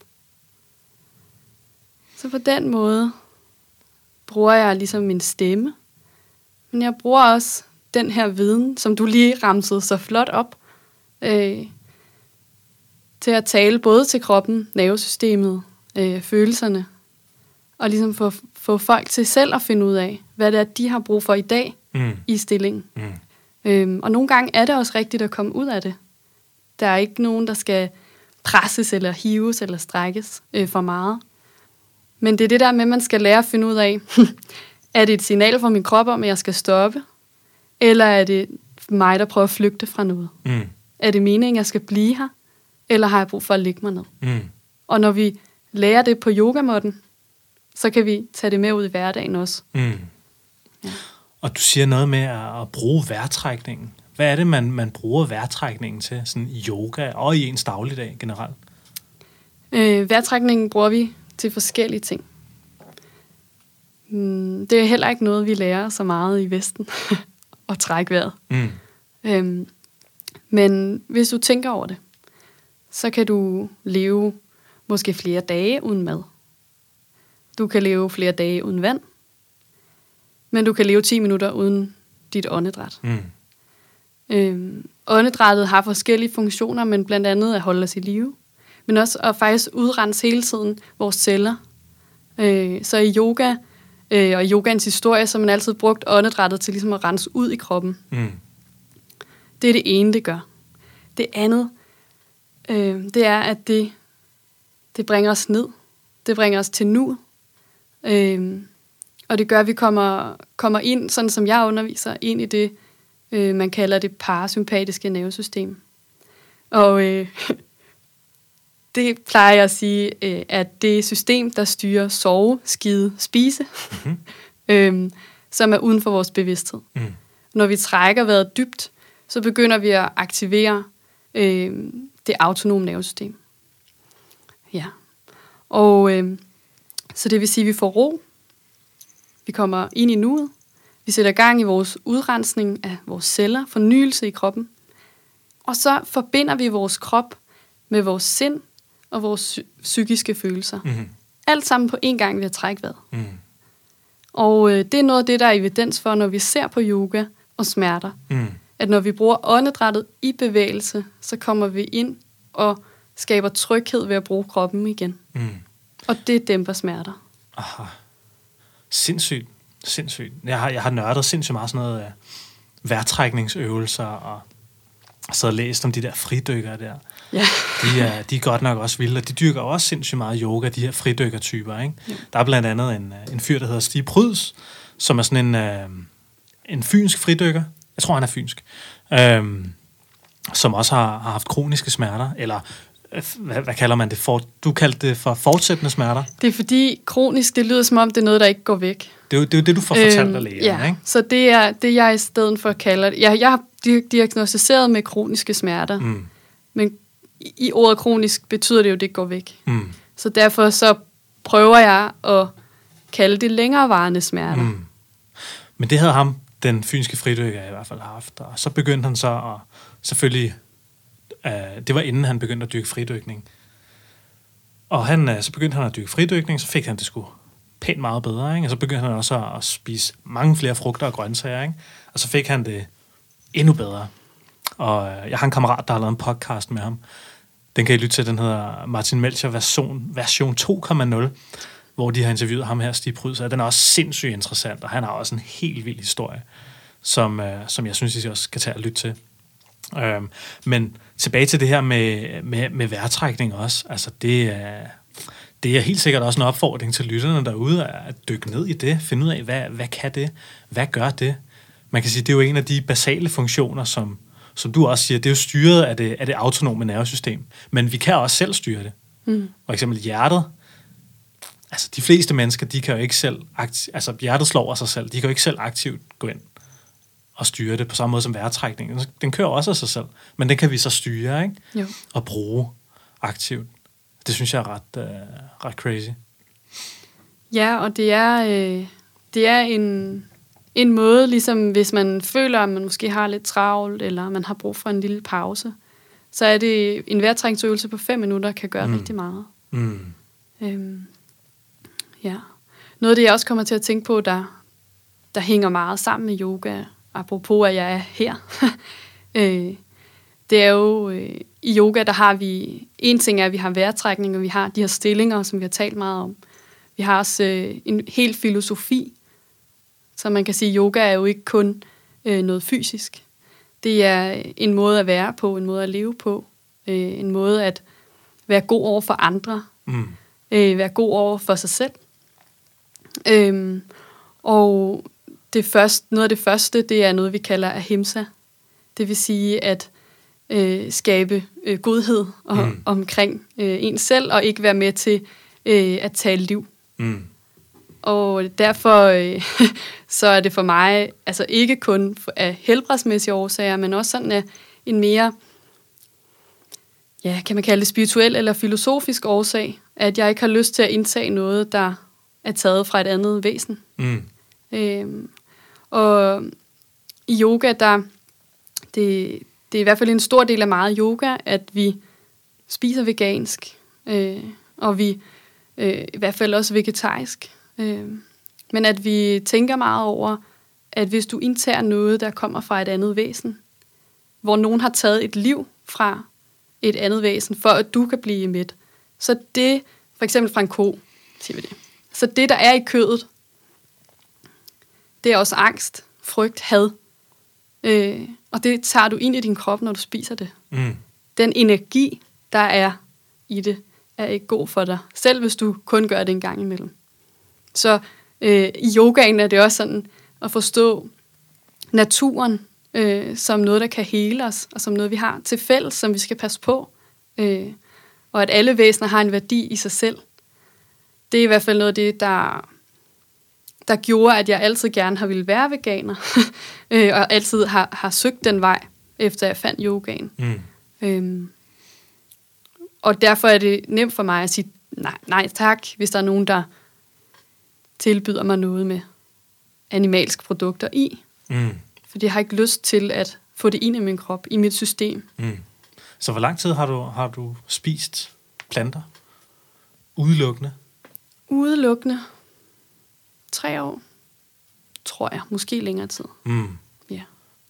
Så på den måde bruger jeg ligesom min stemme, men jeg bruger også den her viden, som du lige ramsede så flot op, øh, til at tale både til kroppen, nervesystemet, øh, følelserne, og ligesom få, få folk til selv at finde ud af, hvad det er, de har brug for i dag mm. i stillingen. Mm. Øhm, og nogle gange er det også rigtigt at komme ud af det. Der er ikke nogen, der skal presses eller hives eller strækkes øh, for meget. Men det er det der med, at man skal lære at finde ud af, er det et signal fra min krop om, at jeg skal stoppe? Eller er det mig, der prøver at flygte fra noget? Mm. Er det meningen, at jeg skal blive her? Eller har jeg brug for at ligge mig ned? Mm. Og når vi lærer det på yogamåtten, så kan vi tage det med ud i hverdagen også. Mm. Ja. Og du siger noget med at bruge vejrtrækningen. Hvad er det, man, man bruger vejrtrækningen til sådan i yoga og i ens dagligdag generelt? Øh, vejrtrækningen bruger vi til forskellige ting. Mm, det er heller ikke noget, vi lærer så meget i Vesten, at trække vejret. Mm. Øhm, men hvis du tænker over det, så kan du leve måske flere dage uden mad. Du kan leve flere dage uden vand. Men du kan leve 10 minutter uden dit åndedræt. Mm. Øhm, åndedrættet har forskellige funktioner, men blandt andet at holde os i live. men også at faktisk udrense hele tiden vores celler. Øh, så i yoga øh, og yogans historie, så man altid brugt åndedrættet til ligesom at rense ud i kroppen. Mm. Det er det ene, det gør. Det andet, øh, det er, at det, det bringer os ned. Det bringer os til nu. Øh, og det gør, at vi kommer, kommer ind, sådan som jeg underviser, ind i det, øh, man kalder det parasympatiske nervesystem. Og øh, det plejer jeg at sige, øh, at det system, der styrer sove, skide, spise, mm-hmm. øh, som er uden for vores bevidsthed. Mm. Når vi trækker vejret dybt, så begynder vi at aktivere øh, det autonome nervesystem. Ja. Og øh, så det vil sige, at vi får ro. Vi kommer ind i nuet. Vi sætter gang i vores udrensning af vores celler, fornyelse i kroppen. Og så forbinder vi vores krop med vores sind og vores psykiske følelser. Mm-hmm. Alt sammen på én gang ved at trække vejret. Mm. Og øh, det er noget af det, der er evidens for, når vi ser på yoga og smerter. Mm. At når vi bruger åndedrættet i bevægelse, så kommer vi ind og skaber tryghed ved at bruge kroppen igen. Mm. Og det dæmper smerter. Aha. Sindssygt. Sindssygt. Jeg har, jeg har nørdet sindssygt meget sådan noget af værtrækningsøvelser og så og læst om de der fridykkere der. Ja. De, er, de er godt nok også vilde, og de dyrker også sindssygt meget yoga, de her fridykkertyper. Ikke? Ja. Der er blandt andet en, en fyr, der hedder Stig Pryds, som er sådan en, øh, en fynsk fridykker. Jeg tror, han er fynsk. Øh, som også har, har haft kroniske smerter, eller øh, hvad, hvad kalder man det for? Du kaldte det for fortsættende smerter. Det er fordi kronisk, det lyder som om, det er noget, der ikke går væk. Det er jo det, er jo det du får fortalt øhm, af lægen, ja. ikke? så det er det, jeg i stedet for kalder det. Jeg, jeg har diagnostiseret med kroniske smerter, mm. men i ordet kronisk betyder det jo, at det går væk. Mm. Så derfor så prøver jeg at kalde det længerevarende smerter. Mm. Men det havde ham, den fynske fridykker, i hvert fald har haft. Og så begyndte han så at, selvfølgelig, øh, det var inden han begyndte at dykke fridykning. Og han, øh, så begyndte han at dykke fridykning, så fik han det sgu pænt meget bedre. Ikke? Og så begyndte han også at spise mange flere frugter og grøntsager. Ikke? Og så fik han det endnu bedre. Og øh, jeg har en kammerat, der har lavet en podcast med ham. Den kan I lytte til, den hedder Martin Melcher version, version 2.0, hvor de har interviewet ham her, Stig Pryd, så den er også sindssygt interessant, og han har også en helt vild historie, som, øh, som jeg synes, I også skal tage og lytte til. Øhm, men tilbage til det her med, med, med vejrtrækning også, altså det er, det er helt sikkert også en opfordring til lytterne derude, at dykke ned i det, finde ud af, hvad, hvad kan det, hvad gør det, man kan sige, det er jo en af de basale funktioner, som, som du også siger, det er jo styret af det, af det autonome nervesystem. Men vi kan også selv styre det. Mm. For eksempel hjertet. Altså, de fleste mennesker, de kan jo ikke selv, aktiv, altså hjertet slår af sig selv, de kan jo ikke selv aktivt gå ind og styre det på samme måde som vejrtrækningen. Den kører også af sig selv, men den kan vi så styre, ikke? Jo. Og bruge aktivt. Det synes jeg er ret, uh, ret crazy. Ja, og det er, øh, det er en, en måde, ligesom hvis man føler, at man måske har lidt travlt, eller man har brug for en lille pause, så er det en vejrtrækningsøvelse på fem minutter, kan gøre mm. rigtig meget. Mm. Øhm, ja. Noget af det, jeg også kommer til at tænke på, der, der hænger meget sammen med yoga, apropos at jeg er her, øh, det er jo, øh, i yoga, der har vi, en ting er, at vi har vejrtrækning, og vi har de her stillinger, som vi har talt meget om. Vi har også øh, en helt filosofi, så man kan sige, at yoga er jo ikke kun øh, noget fysisk. Det er en måde at være på, en måde at leve på, øh, en måde at være god over for andre, mm. øh, være god over for sig selv. Øhm, og det første, noget af det første, det er noget, vi kalder ahimsa. Det vil sige at øh, skabe øh, godhed og, mm. omkring øh, en selv, og ikke være med til øh, at tale liv. Mm. Og derfor øh, så er det for mig altså ikke kun af helbredsmæssige årsager, men også sådan af en mere, ja, kan man kalde det spirituel eller filosofisk årsag, at jeg ikke har lyst til at indtage noget, der er taget fra et andet væsen. Mm. Øhm, og i yoga, der det, det er i hvert fald en stor del af meget yoga, at vi spiser vegansk, øh, og vi øh, i hvert fald også vegetarisk. Øh, men at vi tænker meget over, at hvis du indtager noget, der kommer fra et andet væsen, hvor nogen har taget et liv fra et andet væsen, for at du kan blive mæt. Så det, for eksempel fra en ko, siger vi det. Så det, der er i kødet, det er også angst, frygt, had. Øh, og det tager du ind i din krop, når du spiser det. Mm. Den energi, der er i det, er ikke god for dig. Selv hvis du kun gør det en gang imellem. Så øh, i yogaen er det også sådan at forstå naturen øh, som noget, der kan hele os, og som noget, vi har til fælles, som vi skal passe på. Øh, og at alle væsener har en værdi i sig selv. Det er i hvert fald noget af det, der, der gjorde, at jeg altid gerne har ville være veganer, øh, og altid har, har søgt den vej, efter jeg fandt yogaen. Mm. Øhm, og derfor er det nemt for mig at sige nej, nej tak, hvis der er nogen, der tilbyder mig noget med animalske produkter i. Mm. Fordi jeg har ikke lyst til at få det ind i min krop, i mit system. Mm. Så hvor lang tid har du, har du spist planter? Udelukkende? Udelukkende tre år, tror jeg. Måske længere tid. Mm. Ja.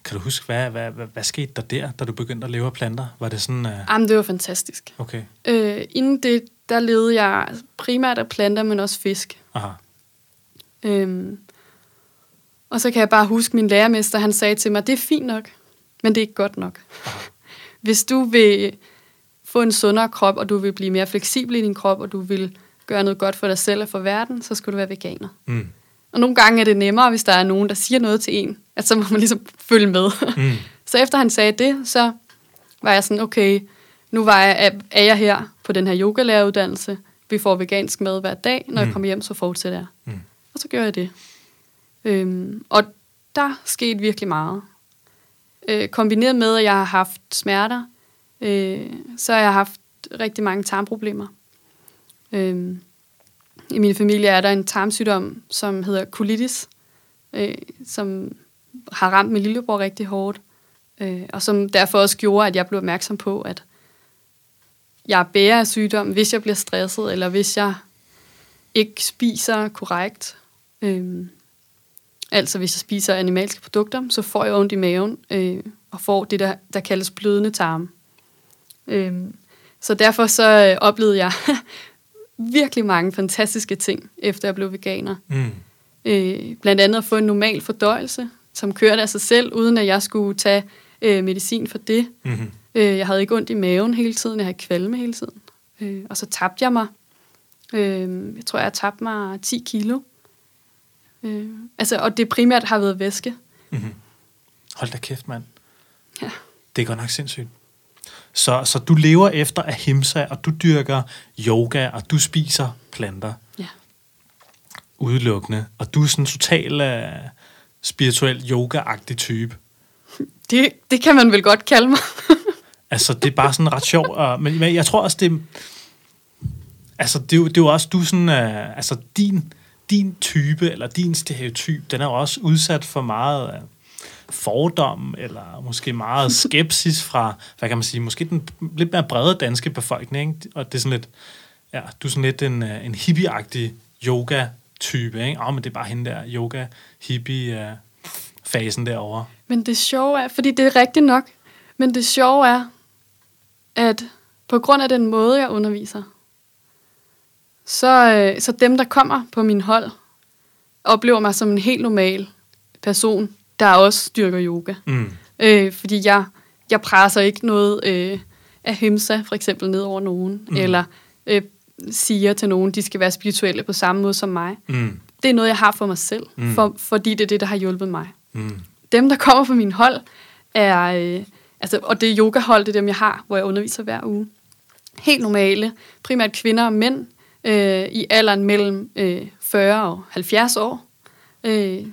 Kan du huske, hvad, hvad, hvad, hvad skete der der, da du begyndte at leve af planter? Var det sådan... Uh... Jamen, det var fantastisk. Okay. Øh, inden det, der levede jeg primært af planter, men også fisk. Aha. Øhm, og så kan jeg bare huske, min lærermester, han sagde til mig, det er fint nok, men det er ikke godt nok. Hvis du vil få en sundere krop, og du vil blive mere fleksibel i din krop, og du vil gøre noget godt for dig selv og for verden, så skal du være veganer. Mm. Og nogle gange er det nemmere, hvis der er nogen, der siger noget til en, at så må man ligesom følge med. Mm. så efter han sagde det, så var jeg sådan, okay, nu var jeg, er jeg her på den her yogalæreruddannelse. Vi får vegansk mad hver dag. Når mm. jeg kommer hjem, så fortsætter jeg. Mm. Og så gør jeg det. Øhm, og der skete virkelig meget. Øh, kombineret med, at jeg har haft smerter, øh, så har jeg haft rigtig mange tarmproblemer. Øhm, I min familie er der en tarmsygdom, som hedder colitis, øh, som har ramt min lillebror rigtig hårdt, øh, og som derfor også gjorde, at jeg blev opmærksom på, at jeg bærer af sygdom, hvis jeg bliver stresset, eller hvis jeg ikke spiser korrekt. Øh, Altså hvis jeg spiser animalske produkter, så får jeg ondt i maven øh, og får det, der, der kaldes blødende tarme. Øh, så derfor så øh, oplevede jeg virkelig mange fantastiske ting, efter jeg blev veganer. Mm. Øh, blandt andet at få en normal fordøjelse, som kørte af sig selv, uden at jeg skulle tage øh, medicin for det. Mm-hmm. Øh, jeg havde ikke ondt i maven hele tiden, jeg havde kvalme hele tiden. Øh, og så tabte jeg mig. Øh, jeg tror, jeg tabte mig 10 kilo. Øh, altså, og det primært har været væske. Mm-hmm. Hold da kæft, mand. Ja. Det er godt nok sindssygt. Så, så du lever efter ahimsa, og du dyrker yoga, og du spiser planter. Ja. Udelukkende. Og du er sådan en total uh, spirituel yoga-agtig type. Det, det kan man vel godt kalde mig. altså, det er bare sådan ret sjovt. Og, men, men jeg tror også, det Altså, det er jo, det er jo også, du sådan... Uh, altså, din din type, eller din stereotyp, den er jo også udsat for meget uh, fordom, eller måske meget skepsis fra, hvad kan man sige, måske den lidt mere brede danske befolkning, ikke? og det er sådan lidt, ja, du er sådan lidt en, uh, en hippie-agtig yoga-type, ikke? Åh, oh, men det er bare hende der yoga-hippie-fasen derovre. Men det sjove er, fordi det er rigtigt nok, men det sjove er, at på grund af den måde, jeg underviser, så, øh, så dem, der kommer på min hold, oplever mig som en helt normal person, der også styrker yoga. Mm. Øh, fordi jeg, jeg presser ikke noget øh, af himsa, for eksempel, ned over nogen, mm. eller øh, siger til nogen, de skal være spirituelle på samme måde som mig. Mm. Det er noget, jeg har for mig selv, Mm. for, fordi det er det, der har hjulpet mig. Mm. Dem, der kommer på min hold, er, øh, altså, og det yogahold, det er dem, jeg har, hvor jeg underviser hver uge. Helt normale, primært kvinder og mænd, øh, i alderen mellem øh, 40 og 70 år. Øh,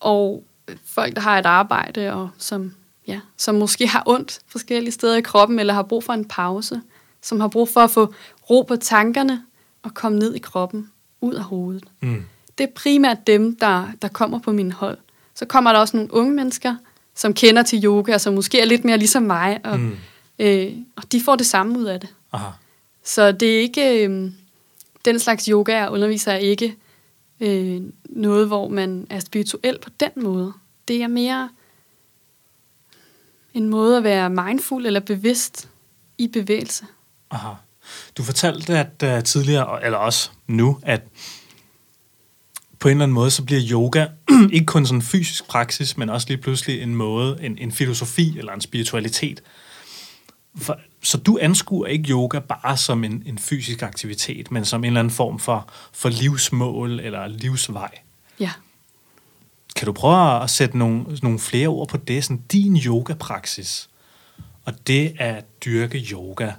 og folk, der har et arbejde, og som, ja, som måske har ondt forskellige steder i kroppen, eller har brug for en pause, som har brug for at få ro på tankerne og komme ned i kroppen, ud af hovedet. Mm. Det er primært dem, der, der kommer på min hold. Så kommer der også nogle unge mennesker, som kender til yoga, og som måske er lidt mere ligesom mig, og, Mm. øh, og de får det samme ud af det. Aha. Så det er ikke... Øh, den slags yoga, jeg underviser, er ikke øh, noget, hvor man er spirituel på den måde. Det er mere en måde at være mindful eller bevidst i bevægelse. Aha. Du fortalte at uh, tidligere, eller også nu, at på en eller anden måde, så bliver yoga ikke kun sådan en fysisk praksis, men også lige pludselig en måde, en, en filosofi eller en spiritualitet. For, så du anskuer ikke yoga bare som en, en fysisk aktivitet, men som en eller anden form for, for livsmål eller livsvej. Ja. Kan du prøve at sætte nogle, nogle flere ord på det, sådan din yoga-praksis, og det at dyrke yoga.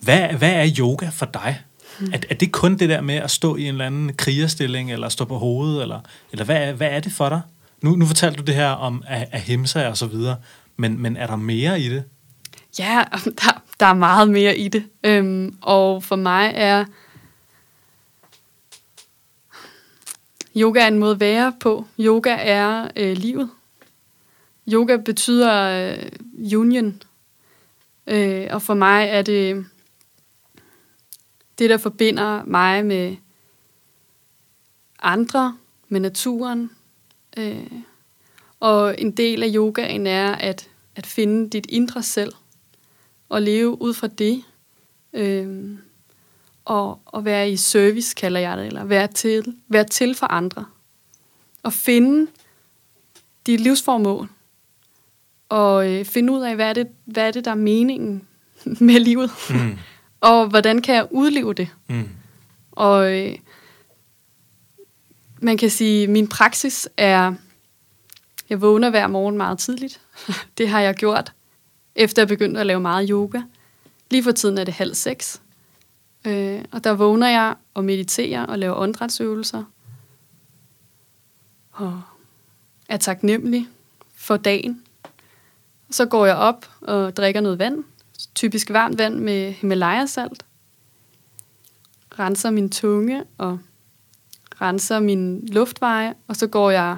Hvad, hvad er yoga for dig? Hmm. Er, er det kun det der med at stå i en eller anden krigerstilling, eller stå på hovedet, eller, eller hvad, hvad er det for dig? Nu, nu fortalte du det her om ahimsa og så videre, men, men er der mere i det? Ja, der, der er meget mere i det. Øhm, og for mig er yoga er en måde at være på. Yoga er øh, livet. Yoga betyder øh, union. Øh, og for mig er det det, der forbinder mig med andre, med naturen. Øh, og en del af yogaen er at, at finde dit indre selv og leve ud fra det. Øh, og, og være i service, kalder jeg det, eller være til, være til for andre. Og finde dit livsformål. Og øh, finde ud af, hvad er, det, hvad er det, der er meningen med livet. Mm. og hvordan kan jeg udleve det. Mm. Og øh, man kan sige, min praksis er, jeg vågner hver morgen meget tidligt. det har jeg gjort, efter jeg begyndte at lave meget yoga. Lige for tiden er det halv seks. Øh, og der vågner jeg og mediterer og laver åndedrætsøvelser. Og er taknemmelig for dagen. Så går jeg op og drikker noget vand. Typisk varmt vand med Himalaya-salt. Renser min tunge og renser min luftveje. Og så går jeg,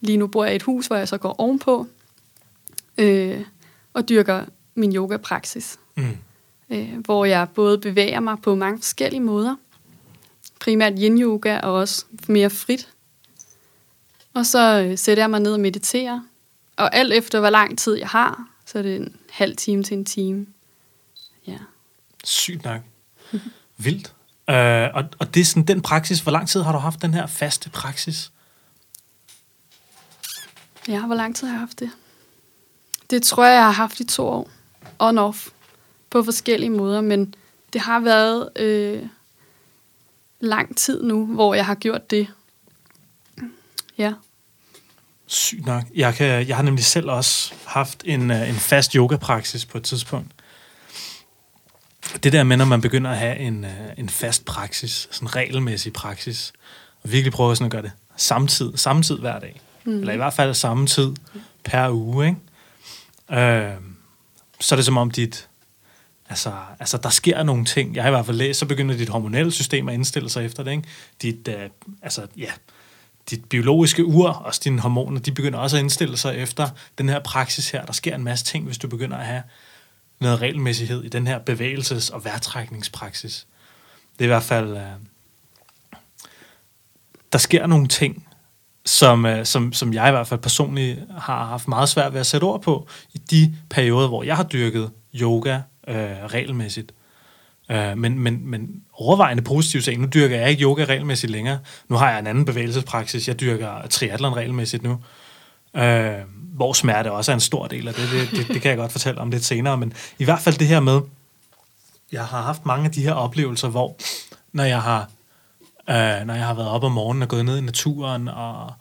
lige nu bor jeg i et hus, hvor jeg så går ovenpå. Øh, og dyrker min yoga-praksis. Mm øh, hvor jeg både bevæger mig på mange forskellige måder. Primært yin-yoga og også mere frit. Og så øh, sætter jeg mig ned og mediterer. Og alt efter, hvor lang tid jeg har, så er det en halv time til en time. Ja. Sygt nok. Vildt. Øh, og, og det er sådan den praksis. Hvor lang tid har du haft den her faste praksis? Ja, hvor lang tid har jeg haft det? Det tror jeg, jeg har haft i to år. On-off på forskellige måder, men det har været øh, lang tid nu, hvor jeg har gjort det. Ja. Sygt nok. Jeg, kan, jeg har nemlig selv også haft en, øh, en fast yoga-praksis på et tidspunkt. Det der med, når man begynder at have en, øh, en fast praksis, sådan en regelmæssig praksis, og virkelig prøve sådan at gøre det samtidig, samtidig hver dag. Mm. Eller i hvert fald samme tid per uge, ikke? Øh, så er det som om dit, Altså, altså, der sker nogle ting. Jeg har i hvert fald læst, så begynder dit hormonelle system at indstille sig efter det. Ikke? Dit, øh, altså, ja, dit biologiske ur, også dine hormoner, de begynder også at indstille sig efter den her praksis her. Der sker en masse ting, hvis du begynder at have noget regelmæssighed i den her bevægelses- og værtrækningspraksis. Det er i hvert fald... Øh, der sker nogle ting, som, øh, som, som jeg i hvert fald personligt har haft meget svært ved at sætte ord på i de perioder, hvor jeg har dyrket yoga øh, regelmæssigt. Øh, men, men, men overvejende positivt ting. Nu dyrker jeg ikke yoga regelmæssigt længere. Nu har jeg en anden bevægelsespraksis. Jeg dyrker triathlon regelmæssigt nu. Øh, hvor smerte også er en stor del af det. Det, det. det kan jeg godt fortælle om lidt senere. Men i hvert fald det her med, jeg har haft mange af de her oplevelser, hvor når jeg har, øh, når jeg har været op om morgenen og gået ned i naturen og,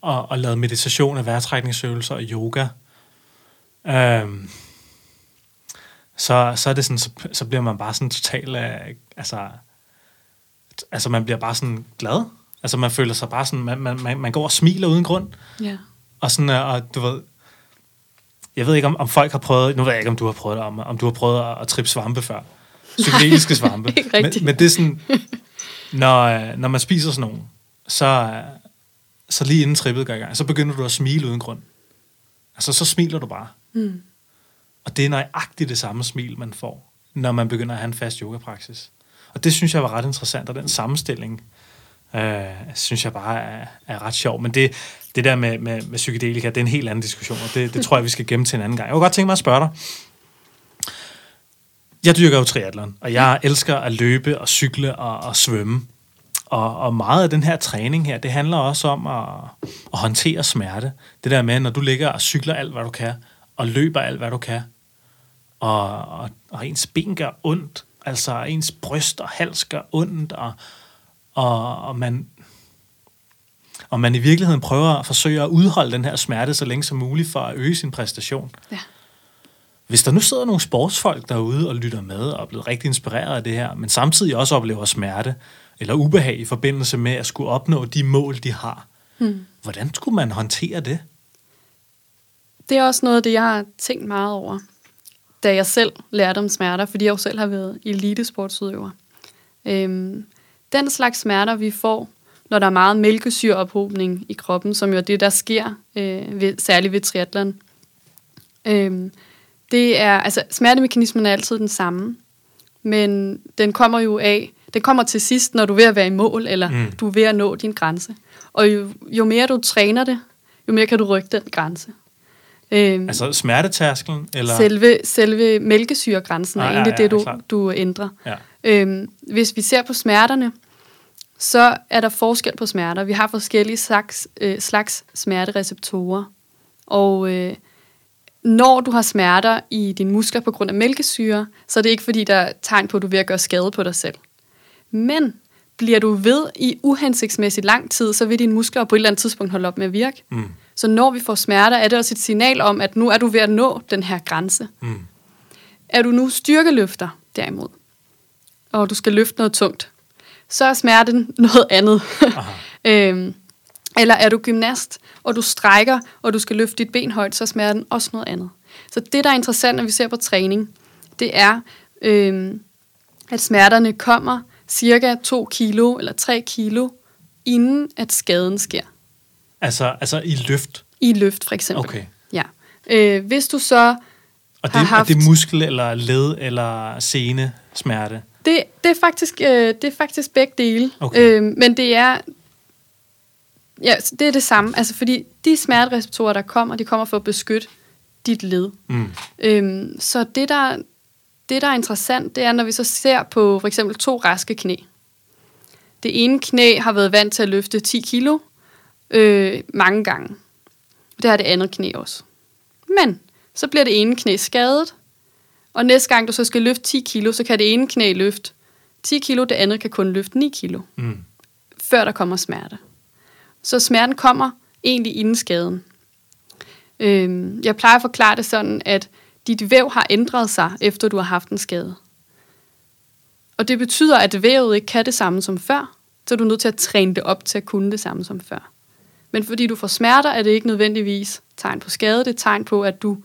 og, og lavet meditation og vejrtrækningsøvelser og yoga, øh, så, så er det sådan, så, så bliver man bare sådan totalt, øh, altså, altså man bliver bare sådan glad. Altså man føler sig bare sådan, man, man, man går og smiler uden grund. Ja. Og sådan, øh, og du ved, jeg ved ikke, om, om folk har prøvet, nu ved jeg ikke, om du har prøvet det, om, om du har prøvet at, at trippe svampe før. Psykedeliske svampe. ikke men, men det er sådan, når, øh, når man spiser sådan nogle, så, så lige inden trippet går i gang, så begynder du at smile uden grund. Altså, så smiler du bare. Mm. Og det er nøjagtigt det samme smil, man får, når man begynder at have en fast yogapraksis. Og det synes jeg var ret interessant, og den sammenstilling, øh, synes jeg bare er, er ret sjov. Men det, det der med, med, med psykedelika, det er en helt anden diskussion, og det, det tror jeg, vi skal gemme til en anden gang. Jeg kunne godt tænke mig at spørge dig, Jeg dyrker jo triathlon, og jeg elsker at løbe og cykle og, og svømme. Og, og meget af den her træning her, det handler også om at, at håndtere smerte. Det der med, når du ligger og cykler alt, hvad du kan, og løber alt, hvad du kan, og, og, og ens ben gør ondt, altså ens bryst og hals gør ondt, og, og, og man, og man i virkeligheden prøver at forsøge at udholde den her smerte så længe som muligt for at øge sin præstation. Ja. Hvis der nu sidder nogle sportsfolk derude og lytter med og er blevet rigtig inspireret af det her, men samtidig også oplever smerte eller ubehag i forbindelse med at skulle opnå de mål, de har, hmm. hvordan skulle man håndtere det? Det er også noget af det, jeg har tænkt meget over, da jeg selv lærte om smerter, fordi jeg jo selv har været elitesportsudøver. Øhm, den slags smerter, vi får, når der er meget mælkesyreophobning i kroppen, som jo er det, der sker, øh, ved, særligt ved triathlon. Øhm, det er, altså smertemekanismen er altid den samme, men den kommer jo af, den kommer til sidst, når du er ved at være i mål, eller mm. du er ved at nå din grænse. Og jo, jo mere du træner det, jo mere kan du rykke den grænse. Øhm, altså smertetærskelen? Eller? Selve, selve mælkesyregrænsen ah, er egentlig ja, ja, det, du, du ændrer. Ja. Øhm, hvis vi ser på smerterne, så er der forskel på smerter. Vi har forskellige slags, øh, slags smertereceptorer. Og øh, når du har smerter i dine muskler på grund af mælkesyre, så er det ikke fordi, der er tegn på, at du er ved at gøre skade på dig selv. Men bliver du ved i uhensigtsmæssigt lang tid, så vil dine muskler på et eller andet tidspunkt holde op med at virke. Mm. Så når vi får smerter, er det også et signal om, at nu er du ved at nå den her grænse. Mm. Er du nu styrkeløfter derimod, og du skal løfte noget tungt, så er smerten noget andet. øhm, eller er du gymnast, og du strækker, og du skal løfte dit ben højt, så er smerten også noget andet. Så det, der er interessant, når vi ser på træning, det er, øhm, at smerterne kommer cirka 2 kilo eller 3 kilo, inden at skaden sker. Altså, altså i løft? I løft, for eksempel. Okay. Ja. Øh, hvis du så og det, har haft... er det muskel, eller led, eller sene smerte? Det, det, er faktisk, øh, det er faktisk begge dele. Okay. Øh, men det er, ja, det er det samme. Altså, fordi de smertereceptorer, der kommer, de kommer for at beskytte dit led. Mm. Øhm, så det der, det, der er interessant, det er, når vi så ser på for eksempel to raske knæ. Det ene knæ har været vant til at løfte 10 kilo øh, mange gange. Det har det andet knæ også. Men så bliver det ene knæ skadet, og næste gang du så skal løfte 10 kilo, så kan det ene knæ løfte 10 kilo, det andet kan kun løfte 9 kilo. Mm. Før der kommer smerte. Så smerten kommer egentlig inden skaden. Øh, jeg plejer at forklare det sådan, at dit væv har ændret sig, efter du har haft en skade. Og det betyder, at vævet ikke kan det samme som før, så er du nødt til at træne det op til at kunne det samme som før. Men fordi du får smerter, er det ikke nødvendigvis tegn på skade, det er tegn på, at du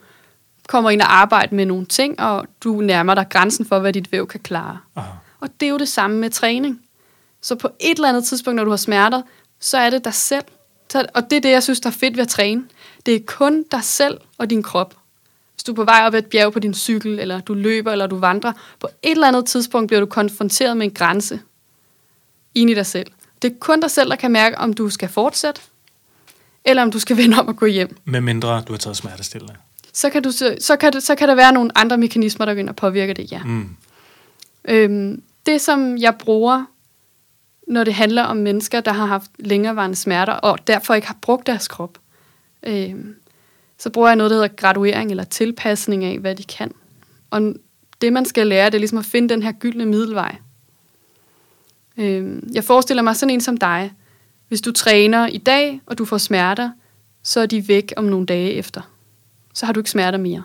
kommer ind og arbejder med nogle ting, og du nærmer dig grænsen for, hvad dit væv kan klare. Aha. Og det er jo det samme med træning. Så på et eller andet tidspunkt, når du har smerter, så er det dig selv. Og det er det, jeg synes, der er fedt ved at træne. Det er kun dig selv og din krop. Hvis du er på vej op ad et bjerg på din cykel, eller du løber, eller du vandrer, på et eller andet tidspunkt bliver du konfronteret med en grænse ind i dig selv. Det er kun dig selv, der kan mærke, om du skal fortsætte, eller om du skal vende om og gå hjem. Med mindre du har taget smertestillende. Så kan, du, så, kan, det, så kan der være nogle andre mekanismer, der går ind og påvirker det, ja. Mm. Øhm, det, som jeg bruger, når det handler om mennesker, der har haft længerevarende smerter, og derfor ikke har brugt deres krop, øhm, så bruger jeg noget, der hedder graduering eller tilpasning af, hvad de kan. Og det, man skal lære, det er ligesom at finde den her gyldne middelvej. Øhm, jeg forestiller mig sådan en som dig. Hvis du træner i dag, og du får smerter, så er de væk om nogle dage efter. Så har du ikke smerter mere.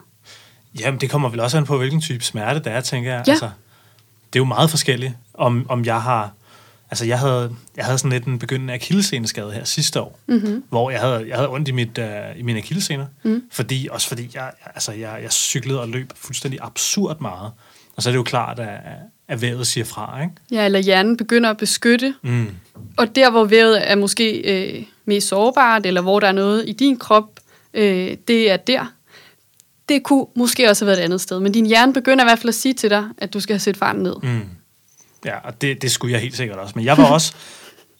Jamen, det kommer vel også an på, hvilken type smerte det er, tænker jeg. Ja. Altså, det er jo meget forskelligt, om, om jeg har Altså, jeg havde, jeg havde sådan lidt en begyndende akilleseneskade her sidste år, mm-hmm. hvor jeg havde, jeg havde ondt i, mit, uh, i mine akillesener, mm. fordi, også fordi jeg, altså, jeg, jeg cyklede og løb fuldstændig absurd meget. Og så er det jo klart, at, at vævet siger fra, ikke? Ja, eller hjernen begynder at beskytte. Mm. Og der, hvor vævet er måske øh, mest sårbart, eller hvor der er noget i din krop, øh, det er der. Det kunne måske også have været et andet sted. Men din hjerne begynder i hvert fald at sige til dig, at du skal have set farten ned. Mm. Ja, og det, det skulle jeg helt sikkert også. Men jeg var også,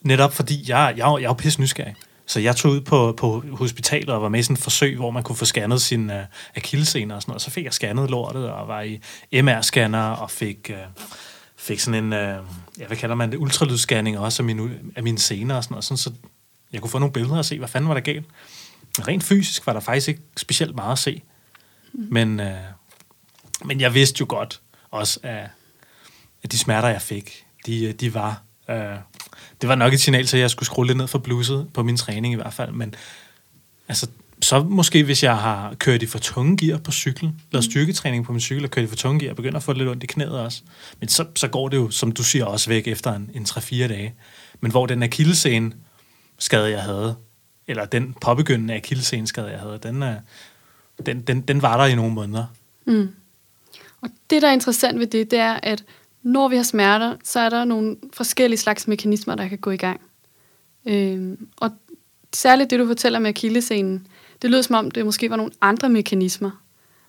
netop fordi jeg, jeg, jeg er jo pisse nysgerrig, så jeg tog ud på, på hospitalet og var med i sådan et forsøg, hvor man kunne få scannet sin uh, øh, akillescener og sådan noget. Så fik jeg scannet lortet og var i MR-scanner og fik, uh, fik sådan en, uh, ja, hvad kalder man det, ultralydsscanning også af mine, af mine sener og sådan noget. Sådan, så jeg kunne få nogle billeder og se, hvad fanden var der galt. Rent fysisk var der faktisk ikke specielt meget at se. Mm. Men, uh, men jeg vidste jo godt også, at, at de smerter, jeg fik, de, de var... Uh, det var nok et signal til, at jeg skulle skrue lidt ned for bluset på min træning i hvert fald. Men altså, så måske hvis jeg har kørt i for tunge gear på cyklen, lavet mm. styrketræning på min cykel og kørt i for tunge gear, og begynder at få lidt ondt i knæet også. Men så, så går det jo, som du siger, også væk efter en, en 3-4 dage. Men hvor den akillescene skade, jeg havde, eller den påbegyndende akillescene skade, jeg havde, den, den, den, den var der i nogle måneder. Mm. Og det, der er interessant ved det, det er, at når vi har smerter, så er der nogle forskellige slags mekanismer, der kan gå i gang. Øh, og særligt det, du fortæller med akillescenen, det lyder som om, det måske var nogle andre mekanismer.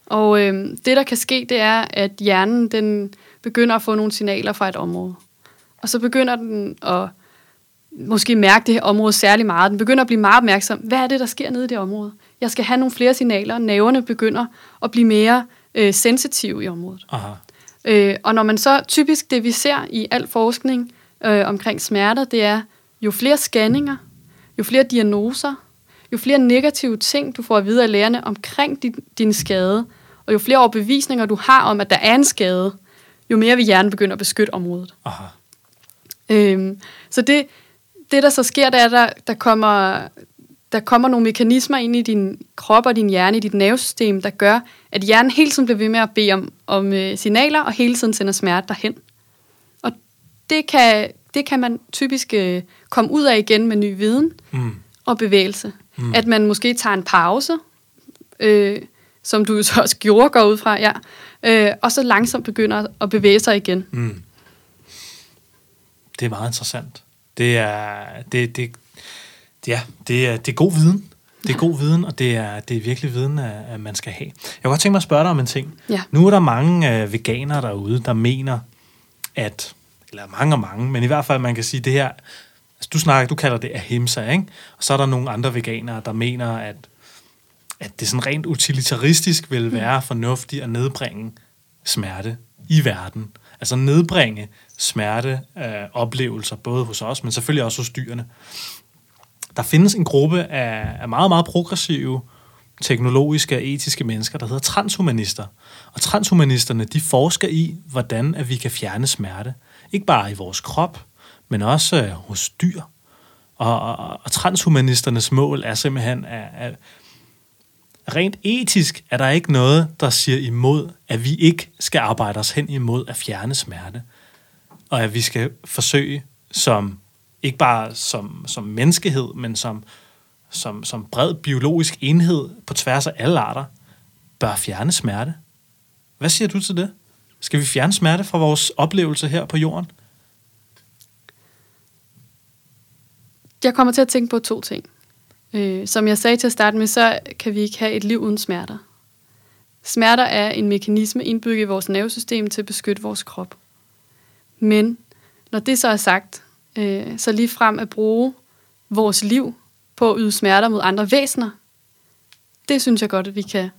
Og øh, det, der kan ske, det er, at hjernen den begynder at få nogle signaler fra et område. Og så begynder den at måske mærke det her område særlig meget. Den begynder at blive meget opmærksom. Hvad er det, der sker nede i det område? Jeg skal have nogle flere signaler. Næverne begynder at blive mere øh, sensitive i området. Aha. Øh, og når man så typisk det, vi ser i al forskning øh, omkring smerter, det er jo flere scanninger, jo flere diagnoser, jo flere negative ting, du får at vide af lærerne omkring din, din skade, og jo flere overbevisninger du har om, at der er en skade, jo mere vil hjernen begynde at beskytte området. Aha. Øhm, så det, det, der så sker, det er, at der, der kommer der kommer nogle mekanismer ind i din krop og din hjerne, i dit nervesystem, der gør, at hjernen hele tiden bliver ved med at bede om, om uh, signaler, og hele tiden sender smerte derhen. Og det kan, det kan man typisk uh, komme ud af igen med ny viden mm. og bevægelse. Mm. At man måske tager en pause, øh, som du så også gjorde, går ud fra, ja, øh, og så langsomt begynder at bevæge sig igen. Mm. Det er meget interessant. Det er, det, det, Ja, det er, det er god viden. Det er god viden, og det er, det er virkelig viden, at man skal have. Jeg kunne godt tænke mig at spørge dig om en ting. Ja. Nu er der mange uh, veganere derude, der mener, at, eller mange og mange, men i hvert fald man kan sige det her, altså du snakker, du kalder det ahimsa, ikke? Og så er der nogle andre veganere, der mener, at, at det sådan rent utilitaristisk vil være fornuftigt at nedbringe smerte i verden. Altså nedbringe smerte, uh, oplevelser, både hos os, men selvfølgelig også hos dyrene der findes en gruppe af, af meget, meget progressive teknologiske og etiske mennesker, der hedder transhumanister. Og transhumanisterne, de forsker i, hvordan at vi kan fjerne smerte. Ikke bare i vores krop, men også øh, hos dyr. Og, og, og transhumanisternes mål er simpelthen, at, at rent etisk er der ikke noget, der siger imod, at vi ikke skal arbejde os hen imod at fjerne smerte. Og at vi skal forsøge som ikke bare som, som menneskehed, men som, som, som bred biologisk enhed på tværs af alle arter, bør fjerne smerte. Hvad siger du til det? Skal vi fjerne smerte fra vores oplevelse her på jorden? Jeg kommer til at tænke på to ting. Øh, som jeg sagde til at starte med, så kan vi ikke have et liv uden smerter. Smerter er en mekanisme indbygget i vores nervesystem til at beskytte vores krop. Men når det så er sagt, Øh, så lige frem at bruge vores liv på at yde smerter mod andre væsener, det synes jeg godt, at vi kan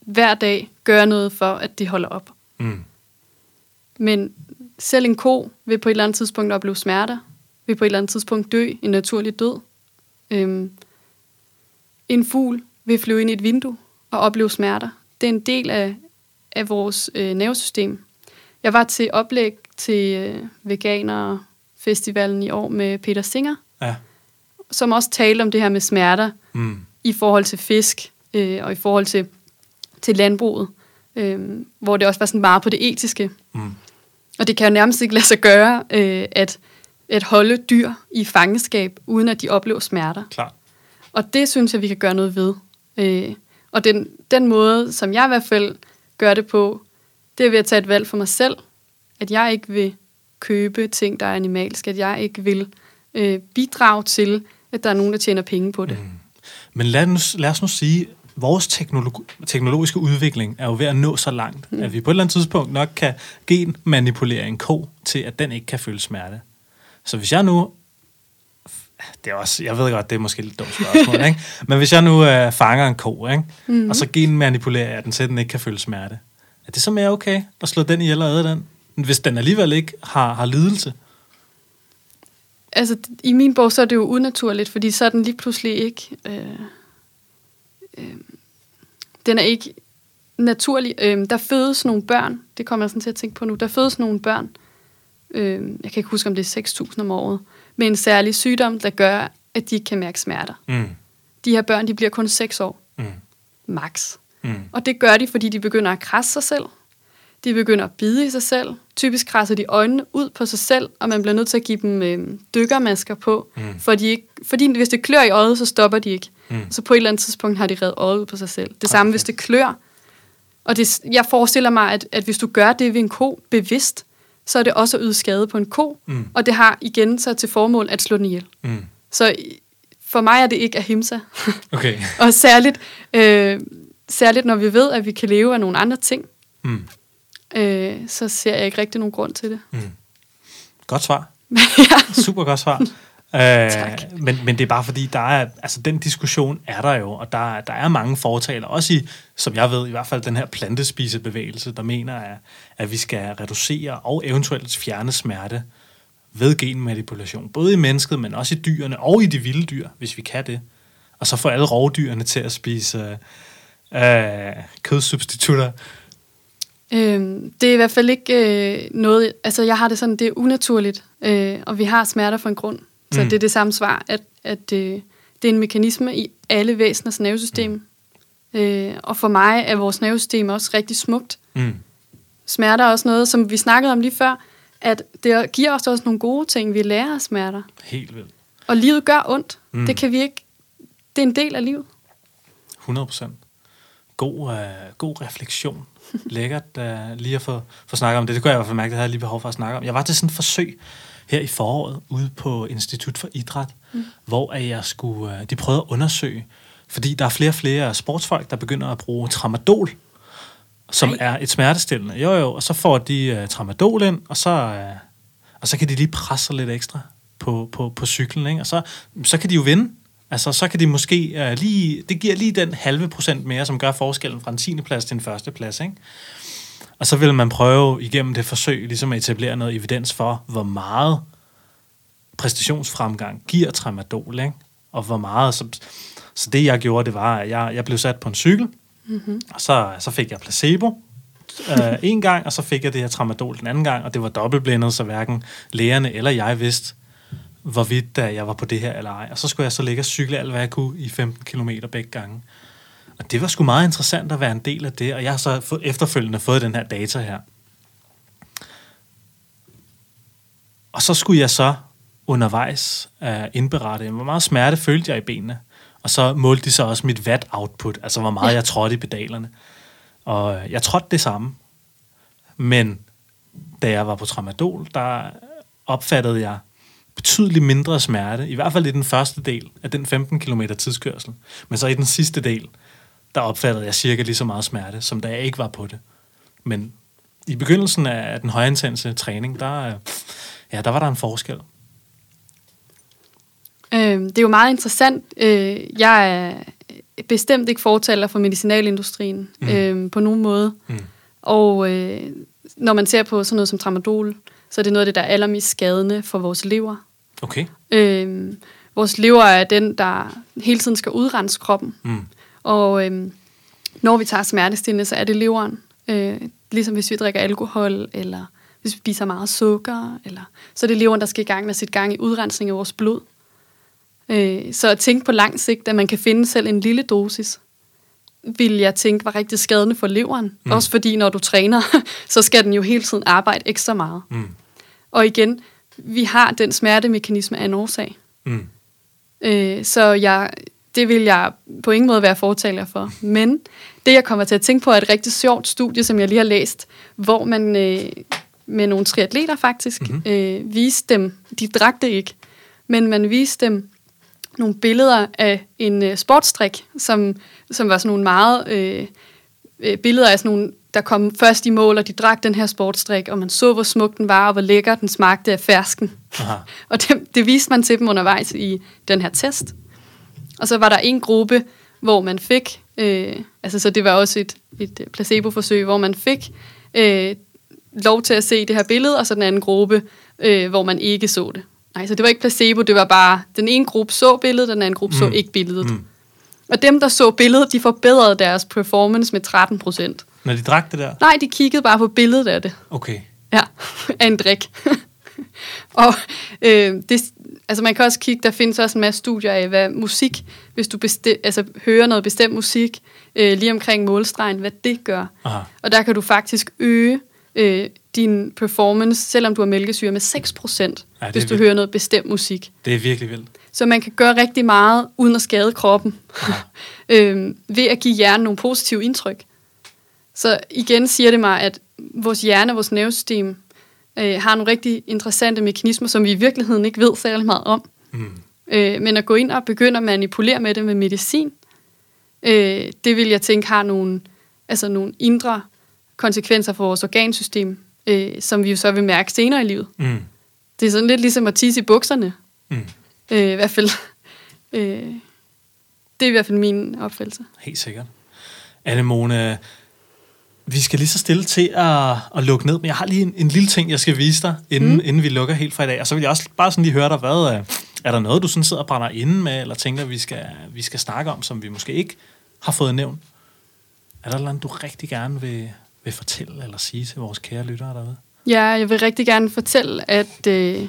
hver dag gøre noget for, at det holder op. Mm. Men selv en ko vil på et eller andet tidspunkt opleve smerter, vil på et eller andet tidspunkt dø en naturlig død. Øhm, en fugl vil flyve ind i et vindue og opleve smerter. Det er en del af, af vores øh, nervesystem. Jeg var til oplæg til øh, veganere Festivalen i år med Peter Singer, ja. som også talte om det her med smerter mm. i forhold til fisk øh, og i forhold til, til landbruget, øh, hvor det også var sådan meget på det etiske. Mm. Og det kan jo nærmest ikke lade sig gøre, øh, at, at holde dyr i fangenskab, uden at de oplever smerter. Klar. Og det synes jeg, vi kan gøre noget ved. Øh, og den, den måde, som jeg i hvert fald gør det på, det er ved at tage et valg for mig selv, at jeg ikke vil købe ting, der er animalske, at jeg ikke vil øh, bidrage til, at der er nogen, der tjener penge på det. Mm. Men lad, nu, lad os nu sige, at vores teknologi, teknologiske udvikling er jo ved at nå så langt, mm. at vi på et eller andet tidspunkt nok kan genmanipulere en ko til, at den ikke kan føle smerte. Så hvis jeg nu det er også, jeg ved godt, det er måske lidt dumt spørgsmål, ikke? Men hvis jeg nu øh, fanger en ko, ikke? Mm-hmm. og så genmanipulerer jeg den, så den ikke kan føle smerte, er det så mere okay at slå den ihjel og æde den? Hvis den alligevel ikke har, har lidelse? Altså, i min bog, så er det jo unaturligt, fordi så er den lige pludselig ikke... Øh, øh, den er ikke naturlig. Øh, der fødes nogle børn, det kommer jeg sådan til at tænke på nu, der fødes nogle børn, øh, jeg kan ikke huske, om det er 6.000 om året, med en særlig sygdom, der gør, at de ikke kan mærke smerter. Mm. De her børn, de bliver kun 6 år. Mm. Max. Mm. Og det gør de, fordi de begynder at krasse sig selv. De begynder at bide i sig selv. Typisk krasser de øjnene ud på sig selv, og man bliver nødt til at give dem øh, dykkermasker på. Mm. For de ikke, fordi hvis det klør i øjet, så stopper de ikke. Mm. Så på et eller andet tidspunkt har de reddet øjet ud på sig selv. Det samme, okay. hvis det klør. Og det, jeg forestiller mig, at, at hvis du gør det ved en ko bevidst, så er det også at yde skade på en ko, mm. og det har igen så til formål at slå den ihjel. Mm. Så for mig er det ikke ahimsa. Okay. og særligt, øh, særligt når vi ved, at vi kan leve af nogle andre ting, mm. Øh, så ser jeg ikke rigtig nogen grund til det. Mm. Godt svar. ja. Super godt svar. Øh, men, men det er bare fordi, der er, altså den diskussion er der jo, og der, der er mange fortaler, også i, som jeg ved, i hvert fald den her plantespisebevægelse, der mener, at, at vi skal reducere og eventuelt fjerne smerte ved genmanipulation, både i mennesket, men også i dyrene og i de vilde dyr, hvis vi kan det. Og så få alle rovdyrene til at spise øh, kødsubstitutter. Øhm, det er i hvert fald ikke øh, noget, altså jeg har det sådan, det er unaturligt, øh, og vi har smerter for en grund. Så mm. det er det samme svar, at, at øh, det er en mekanisme i alle væseners nervesystem. Mm. Øh, og for mig er vores nervesystem også rigtig smukt. Mm. Smerter er også noget, som vi snakkede om lige før, at det giver os også nogle gode ting. Vi lærer af smerter. Helt vildt. Og livet gør ondt. Mm. Det kan vi ikke... Det er en del af livet. 100 procent. God, øh, god refleksion. Lækkert uh, lige at få, få snakket om det. Det kunne jeg i hvert fald mærke, det havde jeg lige behov for at snakke om. Jeg var til sådan et forsøg her i foråret ude på Institut for Idræt, mm. hvor jeg skulle, øh, de prøvede at undersøge, fordi der er flere og flere sportsfolk, der begynder at bruge tramadol, som Ej. er et smertestillende. Jo, jo, og så får de uh, tramadol ind, og så, uh, og så kan de lige presse lidt ekstra på, på, på cyklen, ikke? og så, så kan de jo vinde. Altså, så kan de måske uh, lige, det giver lige den halve procent mere, som gør forskellen fra en 10. plads til en første plads, ikke? Og så vil man prøve igennem det forsøg ligesom at etablere noget evidens for, hvor meget præstationsfremgang giver tramadol, ikke? og hvor meget... Så, så det, jeg gjorde, det var, at jeg, jeg blev sat på en cykel, mm-hmm. og så, så fik jeg placebo øh, en gang, og så fik jeg det her tramadol den anden gang, og det var dobbeltblindet, så hverken lægerne eller jeg vidste, hvorvidt da jeg var på det her eller ej. Og så skulle jeg så ligge og cykle alt, hvad jeg kunne i 15 km begge gange. Og det var sgu meget interessant at være en del af det, og jeg har så efterfølgende fået den her data her. Og så skulle jeg så undervejs uh, indberette, hvor meget smerte følte jeg i benene. Og så målte de så også mit watt-output, altså hvor meget ja. jeg trådte i pedalerne. Og jeg trådte det samme. Men da jeg var på tramadol, der opfattede jeg betydeligt mindre smerte, i hvert fald i den første del af den 15 km tidskørsel. Men så i den sidste del, der opfattede jeg cirka lige så meget smerte, som da jeg ikke var på det. Men i begyndelsen af den højintense træning, der, ja, der var der en forskel. Øh, det er jo meget interessant. Øh, jeg er bestemt ikke fortaler for medicinalindustrien mm. øh, på nogen måde. Mm. Og øh, når man ser på sådan noget som tramadol, så er det noget af det, der er allermest skadende for vores lever. Okay. Øh, vores lever er den, der hele tiden skal udrense kroppen. Mm. Og øh, når vi tager smertestillende, så er det leveren. Øh, ligesom hvis vi drikker alkohol, eller hvis vi spiser meget sukker, eller, så er det leveren, der skal i gang med sætte gang i udrensning af vores blod. Øh, så at tænke på lang sigt, at man kan finde selv en lille dosis, vil jeg tænke var rigtig skadende for leveren. Mm. Også fordi, når du træner, så skal den jo hele tiden arbejde ekstra meget. Mm. Og igen, vi har den smertemekanisme af en årsag. Mm. Øh, så jeg, det vil jeg på ingen måde være fortaler for. Men det, jeg kommer til at tænke på, er et rigtig sjovt studie, som jeg lige har læst, hvor man øh, med nogle triatleter faktisk mm-hmm. øh, viste dem, de drak det ikke, men man viste dem nogle billeder af en øh, sportstrik, som, som var sådan nogle meget øh, øh, billeder af sådan nogle der kom først i mål, og de drak den her sportsdrik, og man så, hvor smuk den var, og hvor lækker den smagte af fersken. Aha. Og det, det viste man til dem undervejs i den her test. Og så var der en gruppe, hvor man fik, øh, altså så det var også et, et placebo-forsøg, hvor man fik øh, lov til at se det her billede, og så den anden gruppe, øh, hvor man ikke så det. Nej, så det var ikke placebo, det var bare, den ene gruppe så billedet, den anden gruppe mm. så ikke billedet. Mm. Og dem, der så billedet, de forbedrede deres performance med 13 procent. Når de drak det der? Nej, de kiggede bare på billedet af det. Okay. Ja, af en drik. og øh, det, altså man kan også kigge, der findes også en masse studier af, hvad musik, hvis du besti- altså, hører noget bestemt musik øh, lige omkring målstregen, hvad det gør. Aha. Og der kan du faktisk øge øh, din performance, selvom du har mælkesyre, med 6%, Ja, hvis du vildt. hører noget bestemt musik. Det er virkelig vildt. Så man kan gøre rigtig meget, uden at skade kroppen, øhm, ved at give hjernen nogle positive indtryk. Så igen siger det mig, at vores hjerne, vores nervesystem, øh, har nogle rigtig interessante mekanismer, som vi i virkeligheden ikke ved særlig meget om. Mm. Øh, men at gå ind og begynde at manipulere med det med medicin, øh, det vil jeg tænke har nogle, altså nogle indre konsekvenser for vores organsystem, øh, som vi jo så vil mærke senere i livet. Mm. Det er sådan lidt ligesom at tisse i bukserne. Mm. Øh, I hvert fald. Øh, det er i hvert fald min opfattelse. Helt sikkert. Anne-Mone, vi skal lige så stille til at, at lukke ned, men jeg har lige en, en lille ting, jeg skal vise dig, inden, mm. inden vi lukker helt fra i dag. Og så vil jeg også bare sådan lige høre dig, hvad, øh, er der noget, du sådan sidder og brænder inde med, eller tænker, vi skal, vi skal snakke om, som vi måske ikke har fået nævnt? Er der noget, du rigtig gerne vil, vil fortælle eller sige til vores kære lyttere derude? Ja, jeg vil rigtig gerne fortælle, at øh,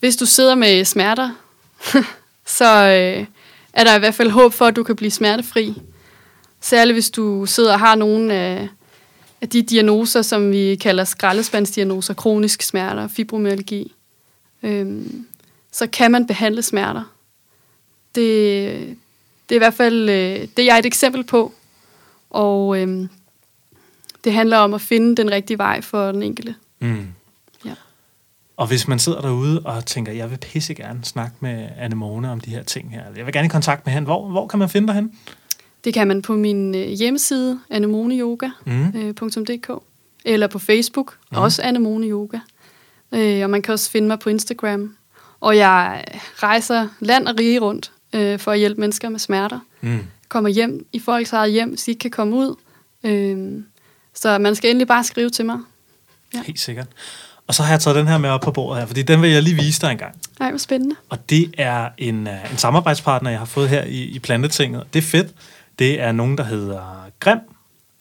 hvis du sidder med smerter, så øh, er der i hvert fald håb for, at du kan blive smertefri. Særligt hvis du sidder og har nogle af, af de diagnoser, som vi kalder skraldespandsdiagnoser, kronisk smerter, fibromyalgi, øhm, så kan man behandle smerter. Det, det er i hvert fald øh, det, jeg er et eksempel på. Og øhm, det handler om at finde den rigtige vej for den enkelte. Mm. Ja. Og hvis man sidder derude og tænker, jeg vil pisse gerne snakke med Anne-Mone om de her ting her, jeg vil gerne i kontakt med hende, hvor, hvor kan man finde dig hen? Det kan man på min øh, hjemmeside, anemoneyoga.dk, Mm. eller på Facebook, mm. også Anemone Yoga. Øh, og man kan også finde mig på Instagram. Og jeg rejser land og rige rundt øh, for at hjælpe mennesker med smerter. Mm. Kommer hjem i folks eget hjem, hvis de ikke kan komme ud. Øh, så man skal endelig bare skrive til mig. Ja. Helt sikkert. Og så har jeg taget den her med op på bordet her, fordi den vil jeg lige vise dig en gang. Ej, hvor spændende. Og det er en, en samarbejdspartner, jeg har fået her i, i Plantetinget. Det er fedt. Det er nogen, der hedder Grim.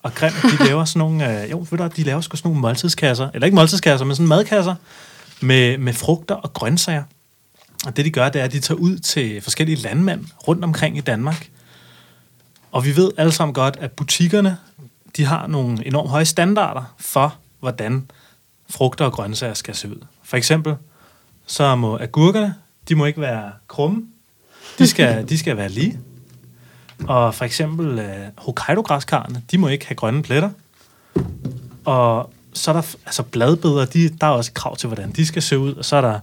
Og Grim, de laver sådan nogle, uh, jo, ved du, de laver sgu sådan nogle måltidskasser. Eller ikke måltidskasser, men sådan madkasser med, med frugter og grøntsager. Og det, de gør, det er, at de tager ud til forskellige landmænd rundt omkring i Danmark. Og vi ved alle sammen godt, at butikkerne, de har nogle enormt høje standarder for, hvordan frugter og grøntsager skal se ud. For eksempel, så må agurkerne, de må ikke være krumme. De skal, de skal være lige. Og for eksempel uh, Hokkaido-græskarne, de må ikke have grønne pletter. Og så er der altså bladbeder, de, der er også krav til, hvordan de skal se ud. Og så er der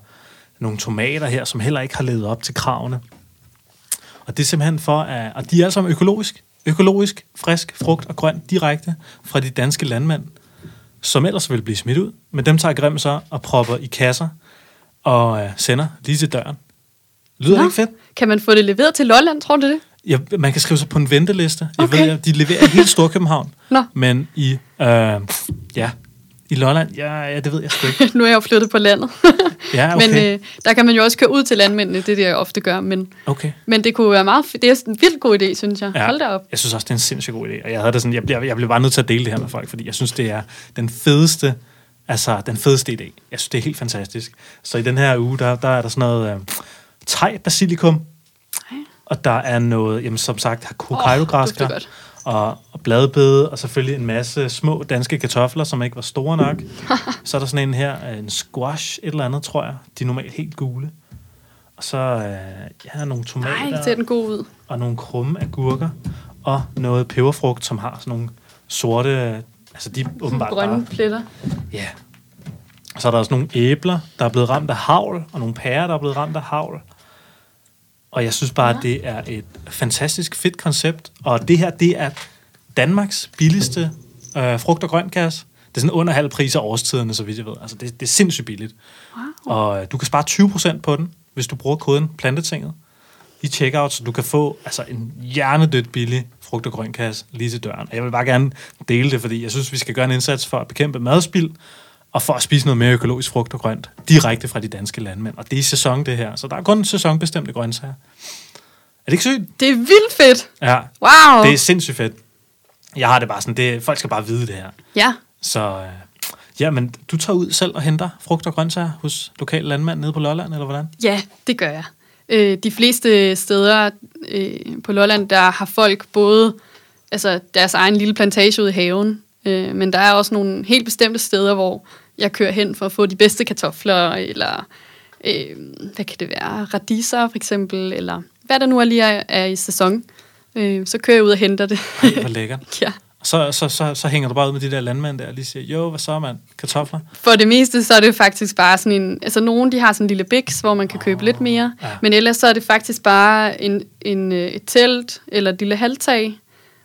nogle tomater her, som heller ikke har levet op til kravene. Og det er simpelthen for, at, og de er sammen økologisk. Økologisk, frisk, frugt og grønt direkte fra de danske landmænd, som ellers ville blive smidt ud. Men dem tager Grim så og propper i kasser og øh, sender lige til døren. Lyder det Nå. ikke fedt? Kan man få det leveret til Lolland, tror du det? Ja, man kan skrive sig på en venteliste. Jeg Okay. ved, de leverer i hele Storkøbenhavn. Nå. Men i, øh, ja, i Lolland, ja, ja, det ved jeg sgu ikke. nu er jeg jo flyttet på landet. Ja, okay. Men øh, der kan man jo også køre ud til landmændene, det er det, jeg ofte gør. Men, okay. men det kunne være meget Det er en vildt god idé, synes jeg. Ja, Hold da op. Jeg synes også, det er en sindssygt god idé. Og jeg, havde det sådan, jeg, bliver, jeg blev bare nødt til at dele det her med folk, fordi jeg synes, det er den fedeste, altså den fedeste idé. Jeg synes, det er helt fantastisk. Så i den her uge, der, der er der sådan noget øh, basilikum. Og der er noget, jamen som sagt, hokkaido-græskar, godt. og, og bladbede, og selvfølgelig en masse små danske kartofler, som ikke var store nok. så er der sådan en her, en squash, et eller andet, tror jeg. De er normalt helt gule. Og så øh, ja, nogle tomater Nej, ser den god ud. og nogle krumme agurker, og noget peberfrugt, som har sådan nogle sorte, altså de er åbenbart Grønne bare, pletter. ja. Så er der også nogle æbler, der er blevet ramt af havl, og nogle pærer, der er blevet ramt af havl. Og jeg synes bare, Ja. at det er et fantastisk fedt koncept, og det her, det er Danmarks billigste øh, frugt- og grøntkasse. Det er sådan under halv pris af årstiderne, så vidt jeg ved. Altså, det, det er sindssygt billigt. Wow. Og øh, du kan spare 20% på den, hvis du bruger koden plantetinget i checkout, så du kan få altså, en hjernedødt billig frugt- og grøntkasse lige til døren. Og jeg vil bare gerne dele det, fordi jeg synes, vi skal gøre en indsats for at bekæmpe madspild, og for at spise noget mere økologisk frugt og grønt, direkte fra de danske landmænd. Og det er i sæson, det her. Så der er kun sæsonbestemte grøntsager. Er det ikke sygt? Det er vildt fedt. Ja, Wow. det er sindssygt fedt. Jeg har det bare sådan, det, folk skal bare vide det her. Ja, Så øh, ja, men du tager ud selv og henter frugt og grøntsager hos lokale landmænd nede på Lolland, eller hvordan? ja, det gør jeg. Øh, de fleste steder øh, på Lolland, der har folk både altså, deres egen lille plantage ude i haven, øh, men der er også nogle helt bestemte steder, hvor jeg kører hen for at få de bedste kartofler, eller øh, hvad kan det være, radiser for eksempel, eller hvad der nu er lige er, er i sæson. Øh, så kører jeg ud og henter det. Ej, hvor lækkert. ja. Så, så, så, så hænger du bare ud med de der landmænd der, og lige siger, jo, hvad så, mand? Kartofler? For det meste, så er det faktisk bare sådan en... Altså, nogen, de har sådan en lille biks, hvor man kan købe oh, lidt mere. ja. Ja. Men ellers så er det faktisk bare en, en, øh, et telt eller et lille halvtag.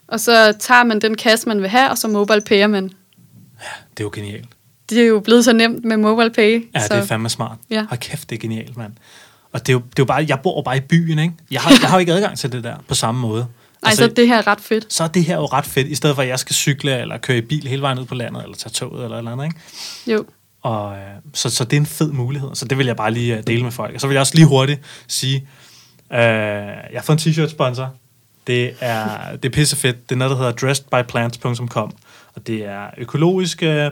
Og så tager man den kasse, man vil have, og så mobile payer man. Det er jo genialt. Det er jo blevet så nemt med mobile pay. Ja, så, det er fandme smart. Ja. Hold kæft, det er genialt, mand. Og det er, jo, det er jo bare, jeg bor bare i byen, ikke? Jeg har, jeg har jo ikke adgang til det der på samme måde. Ej, så det her er ret fedt. så er det her jo ret fedt, i stedet for at jeg skal cykle eller køre i bil hele vejen ud på landet, eller tage toget eller eller andet, ikke? Jo. Og, øh, så, så det er en fed mulighed. Så det vil jeg bare lige øh, dele med folk. Og så vil jeg også lige hurtigt sige, øh, jeg har fået en t-shirt sponsor. Det er, det er pisse fedt. Det er noget, der hedder dressedbyplants.com. Og det er økologiske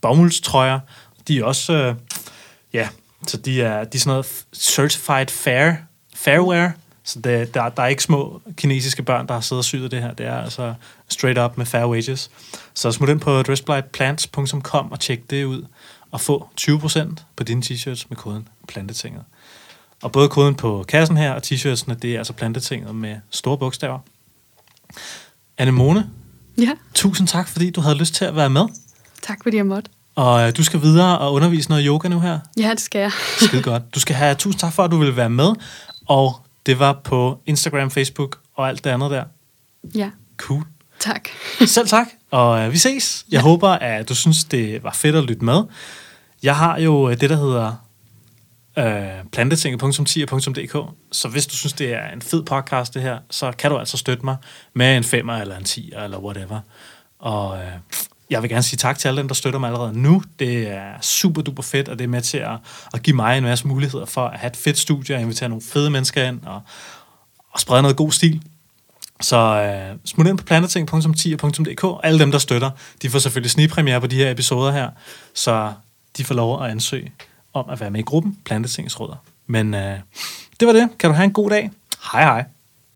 bomuldstrøjer. De er også, øh, ja, så de er, de er sådan noget certified fair, fairwear. Så det, der, der er ikke små kinesiske børn, der har siddet og syet det her. Det er altså straight up med fair wages. Så smut ind på dressedbyplants.com og tjek det ud. Og få 20% på dine t-shirts med koden plantetinget. Og både koden på kassen her og t-shirtsene, det er altså plantetinget med store bogstaver. Anemone, Ja, tusind tak, fordi du havde lyst til at være med. Tak fordi jeg måtte. Og øh, du skal videre og undervise noget yoga nu her. Ja, det skal jeg. Skide godt. Du skal have tusind tak for, at du ville være med. Og det var på Instagram, Facebook og alt det andet der. Ja, Cool. tak. Selv tak, og øh, vi ses. Jeg ja. håber, at du synes, det var fedt at lytte med. Jeg har jo øh, det, der hedder øh, plantetinget.10.dk, så hvis du synes, det er en fed podcast, det her, så kan du altså støtte mig med en femmer eller en 10 eller whatever. Og øh, jeg vil gerne sige tak til alle dem, der støtter mig allerede nu. Det er super duper fedt, og det er med til at, at give mig en masse muligheder for at have et fedt studie og invitere nogle fede mennesker ind og, og sprede noget god stil. Så øh, smut ind på planeting.10.dk. Alle dem, der støtter, de får selvfølgelig snigpremiere på de her episoder her, så de får lov at ansøge om at være med i gruppen Plantetingsråder. Men øh, det var det. Kan du have en god dag. Hej hej.